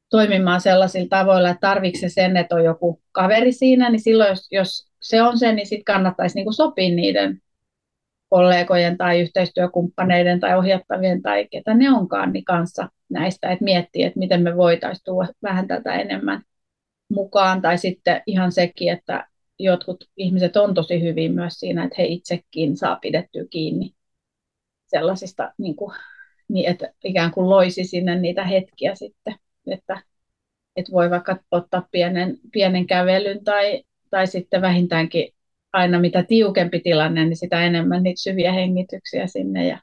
toimimaan sellaisilla tavoilla, että tarvitse sen, että on joku kaveri siinä, niin silloin jos, jos se on se, niin sitten kannattaisi niin sopia niiden kollegojen tai yhteistyökumppaneiden tai ohjattavien tai ketä ne onkaan niin kanssa näistä, että miettii, että miten me voitaisiin tuoda vähän tätä enemmän mukaan, tai sitten ihan sekin, että jotkut ihmiset on tosi hyvin myös siinä, että he itsekin saa pidettyä kiinni sellaisista, niin kuin, niin että ikään kuin loisi sinne niitä hetkiä sitten, että, että voi vaikka ottaa pienen, pienen kävelyn tai, tai sitten vähintäänkin aina mitä tiukempi tilanne, niin sitä enemmän niitä syviä hengityksiä sinne. Ja,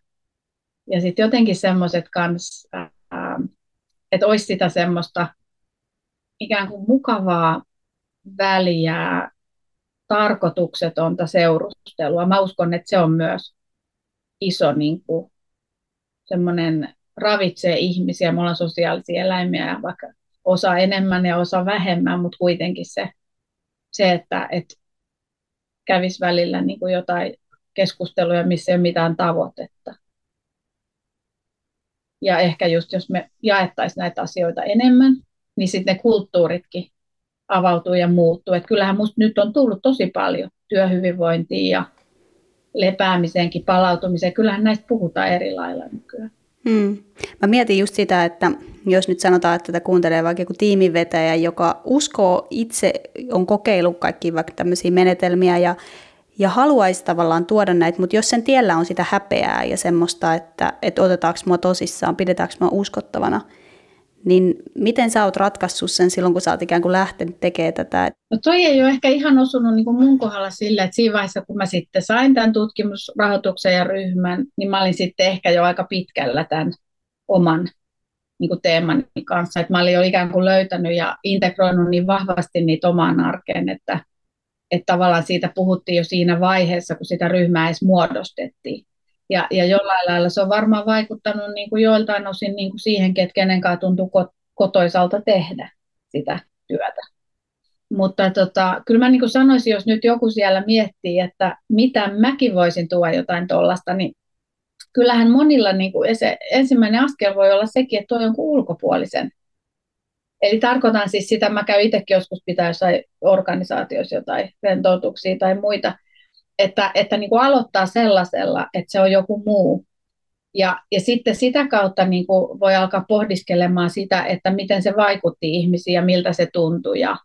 ja sitten jotenkin semmoiset kans, että olisi sitä semmoista ikään kuin mukavaa väliä, tarkoituksetonta seurustelua. Mä uskon, että se on myös iso niin kuin, semmoinen ravitsee ihmisiä. Me ollaan sosiaalisia eläimiä, vaikka osa enemmän ja osa vähemmän, mutta kuitenkin se, se että, että kävisi välillä niin kuin jotain keskusteluja, missä ei ole mitään tavoitetta. Ja ehkä just jos me jaettaisiin näitä asioita enemmän, niin sitten ne kulttuuritkin avautuu ja muuttuu. Et kyllähän musta nyt on tullut tosi paljon työhyvinvointiin ja lepäämiseenkin, palautumiseen. Kyllähän näistä puhutaan eri lailla nykyään. Hmm. Mä mietin just sitä, että jos nyt sanotaan, että tätä kuuntelee vaikka joku tiimivetäjä, joka uskoo itse, on kokeillut kaikki vaikka tämmöisiä menetelmiä ja, ja haluaisi tavallaan tuoda näitä, mutta jos sen tiellä on sitä häpeää ja semmoista, että, että otetaanko mua tosissaan, pidetäänkö mua uskottavana, niin miten sä oot ratkaissut sen silloin, kun sä oot ikään kuin lähtenyt tekemään tätä? No toi ei ole ehkä ihan osunut niin kuin mun kohdalla sillä, että siinä vaiheessa, kun mä sitten sain tämän tutkimusrahoituksen ja ryhmän, niin mä olin sitten ehkä jo aika pitkällä tämän oman niin kuin teemani kanssa. Että mä olin jo ikään kuin löytänyt ja integroinut niin vahvasti niitä omaan arkeen, että, että tavallaan siitä puhuttiin jo siinä vaiheessa, kun sitä ryhmää edes muodostettiin. Ja, ja jollain lailla se on varmaan vaikuttanut niin kuin joiltain osin niin kuin siihenkin, että kenenkaan tuntuu kotoisalta tehdä sitä työtä. Mutta tota, kyllä mä niin kuin sanoisin, jos nyt joku siellä miettii, että mitä mäkin voisin tuoda jotain tuollaista, niin kyllähän monilla niin kuin se ensimmäinen askel voi olla sekin, että tuo jonkun ulkopuolisen. Eli tarkoitan siis sitä, mä käyn itsekin joskus pitää jossain organisaatioissa jotain rentoutuksia tai muita, että, että niin kuin aloittaa sellaisella, että se on joku muu. Ja, ja sitten sitä kautta niin kuin voi alkaa pohdiskelemaan sitä, että miten se vaikutti ihmisiin ja miltä se tuntui. Ja,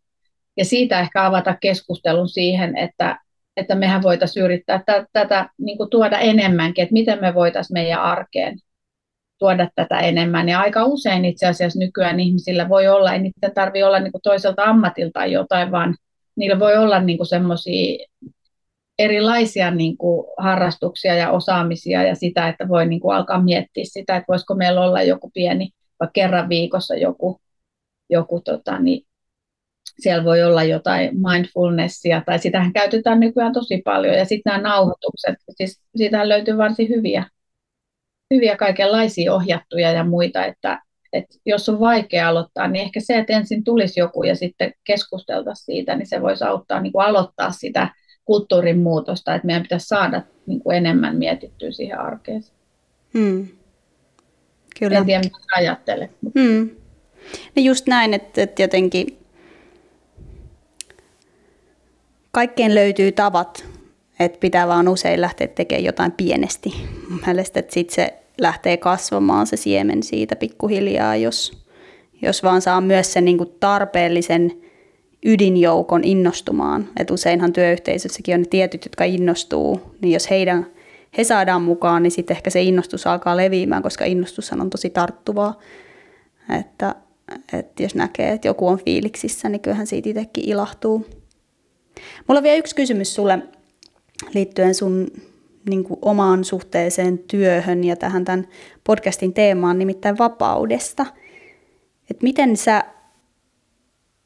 ja siitä ehkä avata keskustelun siihen, että, että mehän voitaisiin yrittää tätä, tätä niin kuin tuoda enemmänkin, että miten me voitaisiin meidän arkeen tuoda tätä enemmän. Ja aika usein itse asiassa nykyään ihmisillä voi olla, ei niiden tarvitse olla niin kuin toiselta ammatilta jotain, vaan niillä voi olla niin semmoisia erilaisia niin kuin, harrastuksia ja osaamisia ja sitä, että voi niin kuin, alkaa miettiä sitä, että voisiko meillä olla joku pieni, vaikka kerran viikossa joku, joku tota, niin, siellä voi olla jotain mindfulnessia, tai sitähän käytetään nykyään tosi paljon, ja sitten nämä nauhoitukset, siis siitä löytyy varsin hyviä, hyviä kaikenlaisia ohjattuja ja muita, että, että jos on vaikea aloittaa, niin ehkä se, että ensin tulisi joku ja sitten keskusteltaisiin siitä, niin se voisi auttaa niin kuin aloittaa sitä kulttuurin muutosta, että meidän pitäisi saada niin kuin enemmän mietittyä siihen arkeen. Hmm. Kyllä. En tiedä, mitä ajattelet. Hmm. No just näin, että, että jotenkin kaikkeen löytyy tavat, että pitää vaan usein lähteä tekemään jotain pienesti. Mielestäni, että sitten se lähtee kasvamaan se siemen siitä pikkuhiljaa, jos, jos vaan saa myös sen niin kuin tarpeellisen ydinjoukon innostumaan. Et useinhan työyhteisössäkin on ne tietyt, jotka innostuu, niin jos heidän, he saadaan mukaan, niin sitten ehkä se innostus alkaa leviämään, koska innostushan on tosi tarttuvaa. Että, että jos näkee, että joku on fiiliksissä, niin kyllähän siitä itsekin ilahtuu. Mulla on vielä yksi kysymys sulle liittyen sun niin kuin omaan suhteeseen työhön ja tähän tämän podcastin teemaan, nimittäin vapaudesta. Et miten sä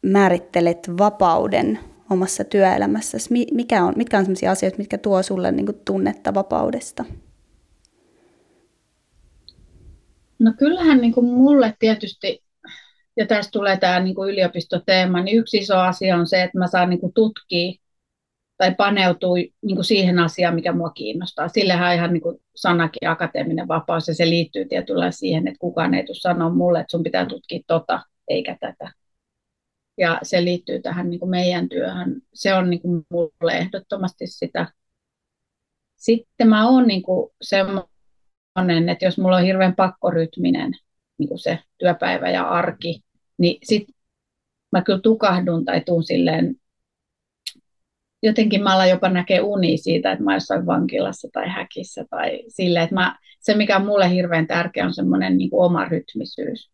määrittelet vapauden omassa työelämässäsi? Mikä on, mitkä on sellaisia asioita, mitkä tuo sulle niin kuin tunnetta vapaudesta? No kyllähän niin kuin mulle tietysti, ja tästä tulee tämä niin kuin yliopistoteema, niin yksi iso asia on se, että mä saan niin kuin tutkia tai paneutua niin kuin siihen asiaan, mikä mua kiinnostaa. Sillehän ihan niin kuin sanakin akateeminen vapaus, ja se liittyy tietyllä siihen, että kukaan ei tule sanoa mulle, että sun pitää tutkia tota eikä tätä ja se liittyy tähän niin kuin meidän työhön. Se on niin kuin mulle ehdottomasti sitä. Sitten mä oon niin kuin semmoinen, että jos mulla on hirveän pakkorytminen niin kuin se työpäivä ja arki, niin sit mä kyllä tukahdun tai tuun silleen, jotenkin mä alan jopa näkee uni siitä, että mä jossain vankilassa tai häkissä tai silleen, että mä, se mikä on mulle hirveän tärkeä on semmoinen niin oma rytmisyys.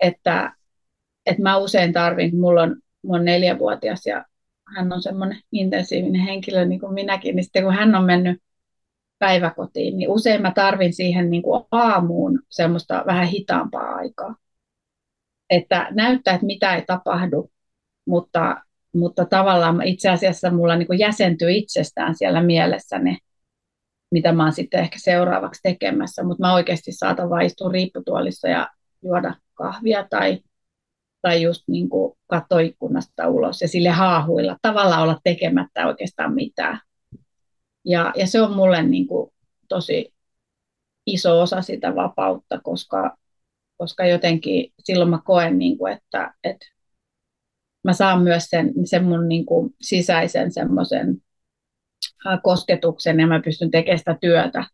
Että että mä usein tarvin, kun mulla on, mulla on neljävuotias ja hän on semmoinen intensiivinen henkilö niin kuin minäkin, niin sitten kun hän on mennyt päiväkotiin, niin usein mä tarvin siihen niin kuin aamuun semmoista vähän hitaampaa aikaa. Että näyttää, että mitä ei tapahdu, mutta, mutta tavallaan itse asiassa mulla niin kuin jäsentyy itsestään siellä mielessäni, mitä mä oon sitten ehkä seuraavaksi tekemässä, mutta mä oikeasti saatan vaan istua riipputuolissa ja juoda kahvia tai, tai just niin kuin katsoa ikkunasta ulos ja sille haahuilla, tavallaan olla tekemättä oikeastaan mitään. Ja, ja se on mulle niin kuin tosi iso osa sitä vapautta, koska, koska jotenkin silloin mä koen, niin kuin, että, että mä saan myös sen, sen mun niin kuin sisäisen semmoisen kosketuksen ja mä pystyn tekemään sitä työtä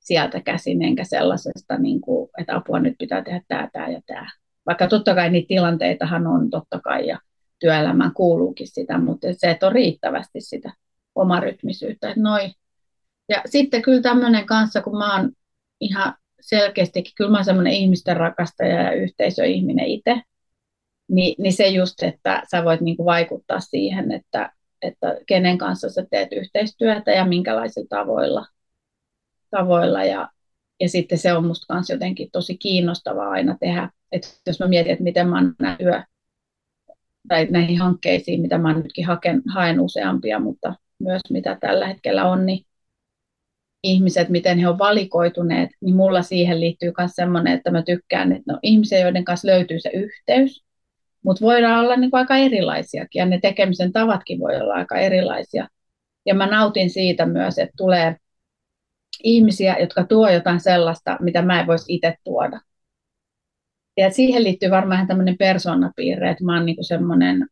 sieltä käsin, enkä sellaisesta, niin kuin, että apua nyt pitää tehdä tämä, tämä ja tämä. Vaikka totta kai niitä tilanteitahan on totta kai ja työelämään kuuluukin sitä, mutta se, että on riittävästi sitä omarytmisyyttä. Noi. Ja sitten kyllä tämmöinen kanssa, kun mä oon ihan selkeästikin, kyllä mä oon semmoinen ihmisten rakastaja ja yhteisöihminen itse, niin, niin se just, että sä voit niinku vaikuttaa siihen, että, että kenen kanssa sä teet yhteistyötä ja minkälaisilla tavoilla. tavoilla ja, ja sitten se on musta kanssa jotenkin tosi kiinnostavaa aina tehdä, että jos mä mietin, että miten mä oon työ, tai näihin hankkeisiin, mitä mä nytkin haken, haen useampia, mutta myös mitä tällä hetkellä on, niin ihmiset, miten he on valikoituneet, niin mulla siihen liittyy myös semmoinen, että mä tykkään, että no ihmisiä, joiden kanssa löytyy se yhteys, mutta voidaan olla niin aika erilaisiakin ja ne tekemisen tavatkin voi olla aika erilaisia. Ja mä nautin siitä myös, että tulee ihmisiä, jotka tuo jotain sellaista, mitä mä en voisi itse tuoda. Ja siihen liittyy varmaan tämmöinen persoonapiirre, että mä oon niin semmoinen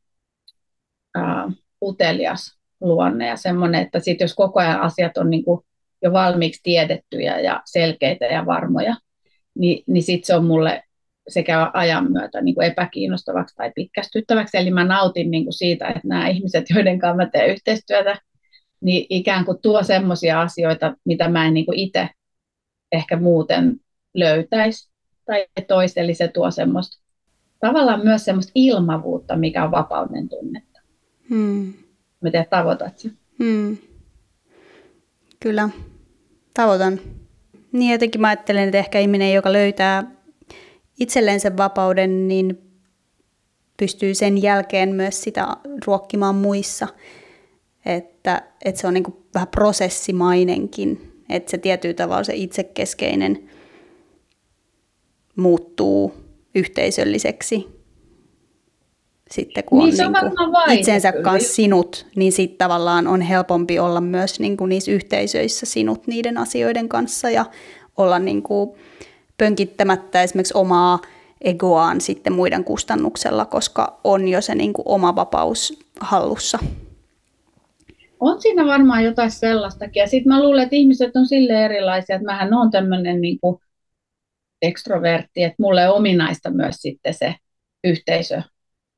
utelias luonne ja semmoinen, että sit jos koko ajan asiat on niin kuin jo valmiiksi tiedettyjä ja selkeitä ja varmoja, niin, niin sitten se on mulle sekä ajan myötä niin kuin epäkiinnostavaksi tai pitkästyttäväksi. Eli mä nautin niin kuin siitä, että nämä ihmiset, joiden kanssa mä teen yhteistyötä, niin ikään kuin tuo semmoisia asioita, mitä mä en niin kuin itse ehkä muuten löytäisi tai toisi. Eli se tuo semmoista, tavallaan myös semmoista ilmavuutta, mikä on vapauden tunnetta. Hmm. Miten tavoitat sen? Hmm. Kyllä, tavoitan. Niin jotenkin mä ajattelen, että ehkä ihminen, joka löytää itselleen sen vapauden, niin pystyy sen jälkeen myös sitä ruokkimaan muissa. Että, että se on niin kuin vähän prosessimainenkin, että se tietyllä tavalla se itsekeskeinen muuttuu yhteisölliseksi sitten kun niin, on, niin kuin itsensä kyllä. kanssa sinut, niin sitten tavallaan on helpompi olla myös niin kuin niissä yhteisöissä sinut niiden asioiden kanssa ja olla niin kuin pönkittämättä esimerkiksi omaa egoaan sitten muiden kustannuksella, koska on jo se niin kuin oma vapaus hallussa. On siinä varmaan jotain sellaistakin. Ja sitten mä luulen, että ihmiset on sille erilaisia, että mähän on tämmöinen niin kuin ekstrovertti, että mulle ominaista myös sitten se yhteisö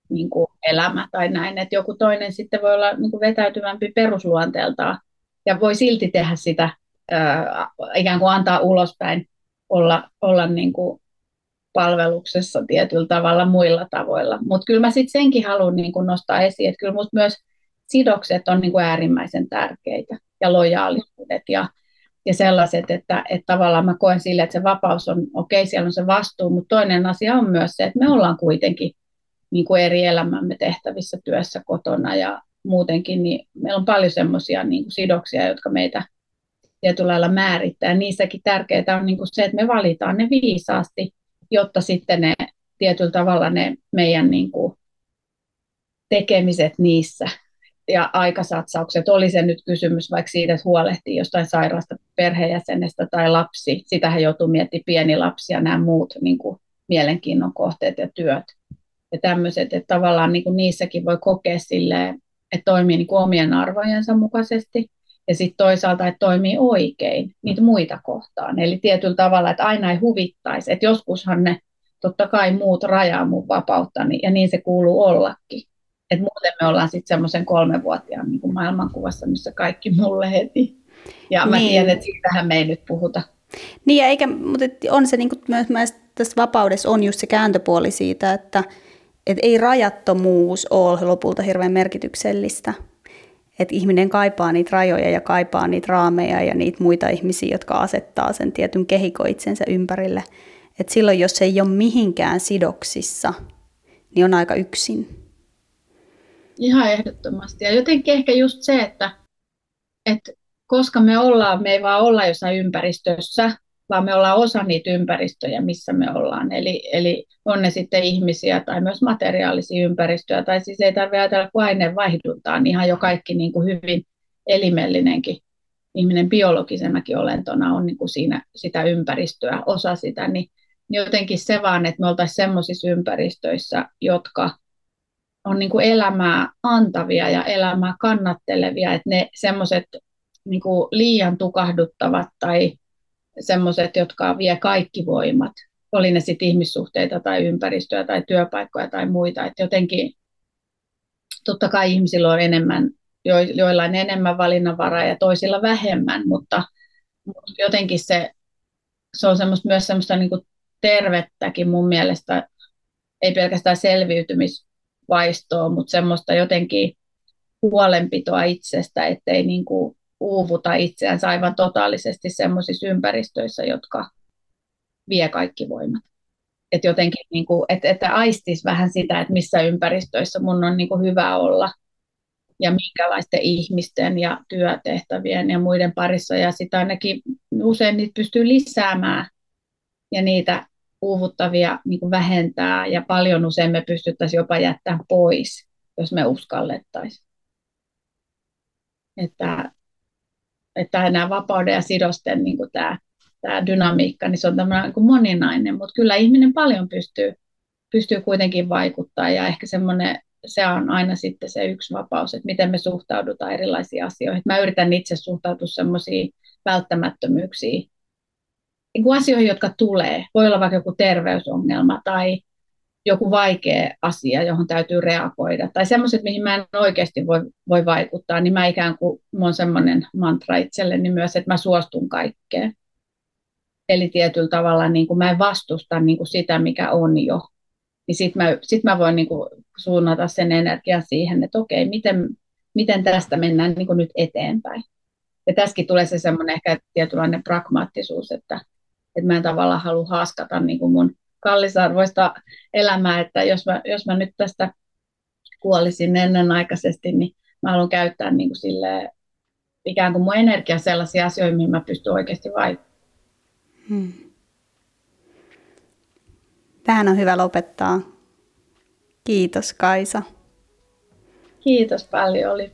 niin kuin elämä tai näin, että joku toinen sitten voi olla niin kuin vetäytyvämpi perusluonteeltaan ja voi silti tehdä sitä, ää, ikään kuin antaa ulospäin, olla, olla niin kuin palveluksessa tietyllä tavalla muilla tavoilla. Mutta kyllä mä sitten senkin haluan niin kuin nostaa esiin, että kyllä musta myös sidokset on niin kuin äärimmäisen tärkeitä ja lojaalisuudet ja, ja sellaiset, että, että tavallaan mä koen sille, että se vapaus on, okei, okay, siellä on se vastuu, mutta toinen asia on myös se, että me ollaan kuitenkin niin kuin eri elämämme tehtävissä työssä kotona ja muutenkin, niin meillä on paljon semmoisia niin sidoksia, jotka meitä tietyllä lailla määrittää. Niissäkin tärkeää on niin kuin se, että me valitaan ne viisaasti, jotta sitten ne tietyllä tavalla ne meidän niin kuin tekemiset niissä ja aikasatsaukset, oli se nyt kysymys vaikka siitä, että huolehtii jostain sairaasta perheenjäsenestä tai lapsi, sitähän joutuu miettimään pieni lapsi ja nämä muut niin kuin mielenkiinnon kohteet ja työt ja tämmöiset, että tavallaan niin kuin niissäkin voi kokea silleen, että toimii niin kuin omien arvojensa mukaisesti ja sitten toisaalta, että toimii oikein niitä muita kohtaan. Eli tietyllä tavalla, että aina ei huvittaisi, että joskushan ne totta kai muut rajaa mun vapautta, ja niin se kuuluu ollakin. Et muuten me ollaan sitten semmoisen kolmenvuotiaan niin kuin maailmankuvassa, missä kaikki mulle heti. Ja mä niin. tiedän, että siitähän me ei nyt puhuta. Niin, ja eikä, mutta on se niin kuin myös, tässä vapaudessa on just se kääntöpuoli siitä, että, et ei rajattomuus ole lopulta hirveän merkityksellistä. Että ihminen kaipaa niitä rajoja ja kaipaa niitä raameja ja niitä muita ihmisiä, jotka asettaa sen tietyn kehiko itsensä ympärille. Että silloin, jos ei ole mihinkään sidoksissa, niin on aika yksin. Ihan ehdottomasti. Ja jotenkin ehkä just se, että, että koska me ollaan, me ei vaan olla jossain ympäristössä, vaan me ollaan osa niitä ympäristöjä, missä me ollaan. Eli, eli on ne sitten ihmisiä tai myös materiaalisia ympäristöjä, tai siis ei tarvitse ajatella kuin aineenvaihduntaa, niin ihan jo kaikki niin kuin hyvin elimellinenkin ihminen biologisenakin olentona on niin kuin siinä sitä ympäristöä, osa sitä, niin, jotenkin se vaan, että me oltaisiin sellaisissa ympäristöissä, jotka on niin kuin elämää antavia ja elämää kannattelevia, että ne semmoiset niin liian tukahduttavat tai semmoiset, jotka vie kaikki voimat, oli ne sitten ihmissuhteita tai ympäristöä tai työpaikkoja tai muita, että jotenkin totta kai ihmisillä on enemmän, jo, joillain enemmän valinnanvaraa ja toisilla vähemmän, mutta, mutta jotenkin se, se on semmoista, myös semmoista niin tervettäkin mun mielestä, ei pelkästään selviytymisvaistoa, mutta semmoista jotenkin huolenpitoa itsestä, ettei niin kuin uuvuta itseänsä aivan totaalisesti sellaisissa ympäristöissä, jotka vie kaikki voimat. Että jotenkin, niin kuin, että, että aistis vähän sitä, että missä ympäristöissä mun on niin kuin hyvä olla ja minkälaisten ihmisten ja työtehtävien ja muiden parissa. Ja sitä ainakin usein niitä pystyy lisäämään ja niitä uuvuttavia niin kuin vähentää ja paljon usein me pystyttäisiin jopa jättämään pois, jos me uskallettaisiin. Että että nämä vapauden ja sidosten niin kuin tämä, tämä dynamiikka, niin se on tämmöinen niin moninainen, mutta kyllä ihminen paljon pystyy, pystyy kuitenkin vaikuttaa ja ehkä semmoinen, se on aina sitten se yksi vapaus, että miten me suhtaudutaan erilaisiin asioihin. Mä yritän itse suhtautua semmoisiin välttämättömyyksiin, niin kuin asioihin, jotka tulee. Voi olla vaikka joku terveysongelma tai joku vaikea asia, johon täytyy reagoida, tai semmoiset, mihin mä en oikeasti voi, voi vaikuttaa, niin mä ikään kuin, mä on semmoinen mantra itselleni myös, että mä suostun kaikkeen. Eli tietyllä tavalla niin kuin mä en vastusta niin kuin sitä, mikä on jo. Niin sitten mä, sit mä voin niin kuin suunnata sen energian siihen, että okei, miten, miten tästä mennään niin kuin nyt eteenpäin. Ja tässäkin tulee se semmoinen ehkä tietynlainen pragmaattisuus, että, että mä en tavallaan halua haaskata niin kuin mun kallisarvoista elämää, että jos mä, jos mä nyt tästä kuolisin ennenaikaisesti, niin mä haluan käyttää niin kuin silleen, ikään kuin mun energia sellaisia asioita, mihin mä pystyn oikeasti vaikuttamaan. Hmm. Tähän on hyvä lopettaa. Kiitos Kaisa. Kiitos paljon. Oli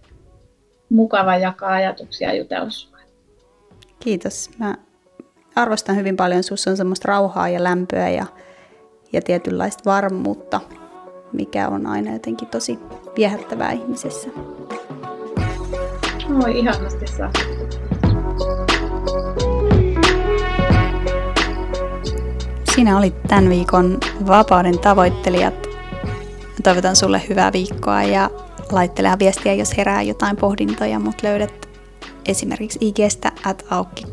mukava jakaa ajatuksia ja jutella Kiitos. Mä arvostan hyvin paljon. Sinussa on semmoista rauhaa ja lämpöä ja ja tietynlaista varmuutta, mikä on aina jotenkin tosi viehättävää ihmisessä. Moi, ihanasti saa. Sinä olit tämän viikon Vapauden tavoittelijat. Toivotan sulle hyvää viikkoa ja laittele viestiä, jos herää jotain pohdintoja, mutta löydät esimerkiksi IGstä at Aukki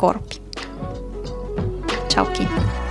Tchau, Kim.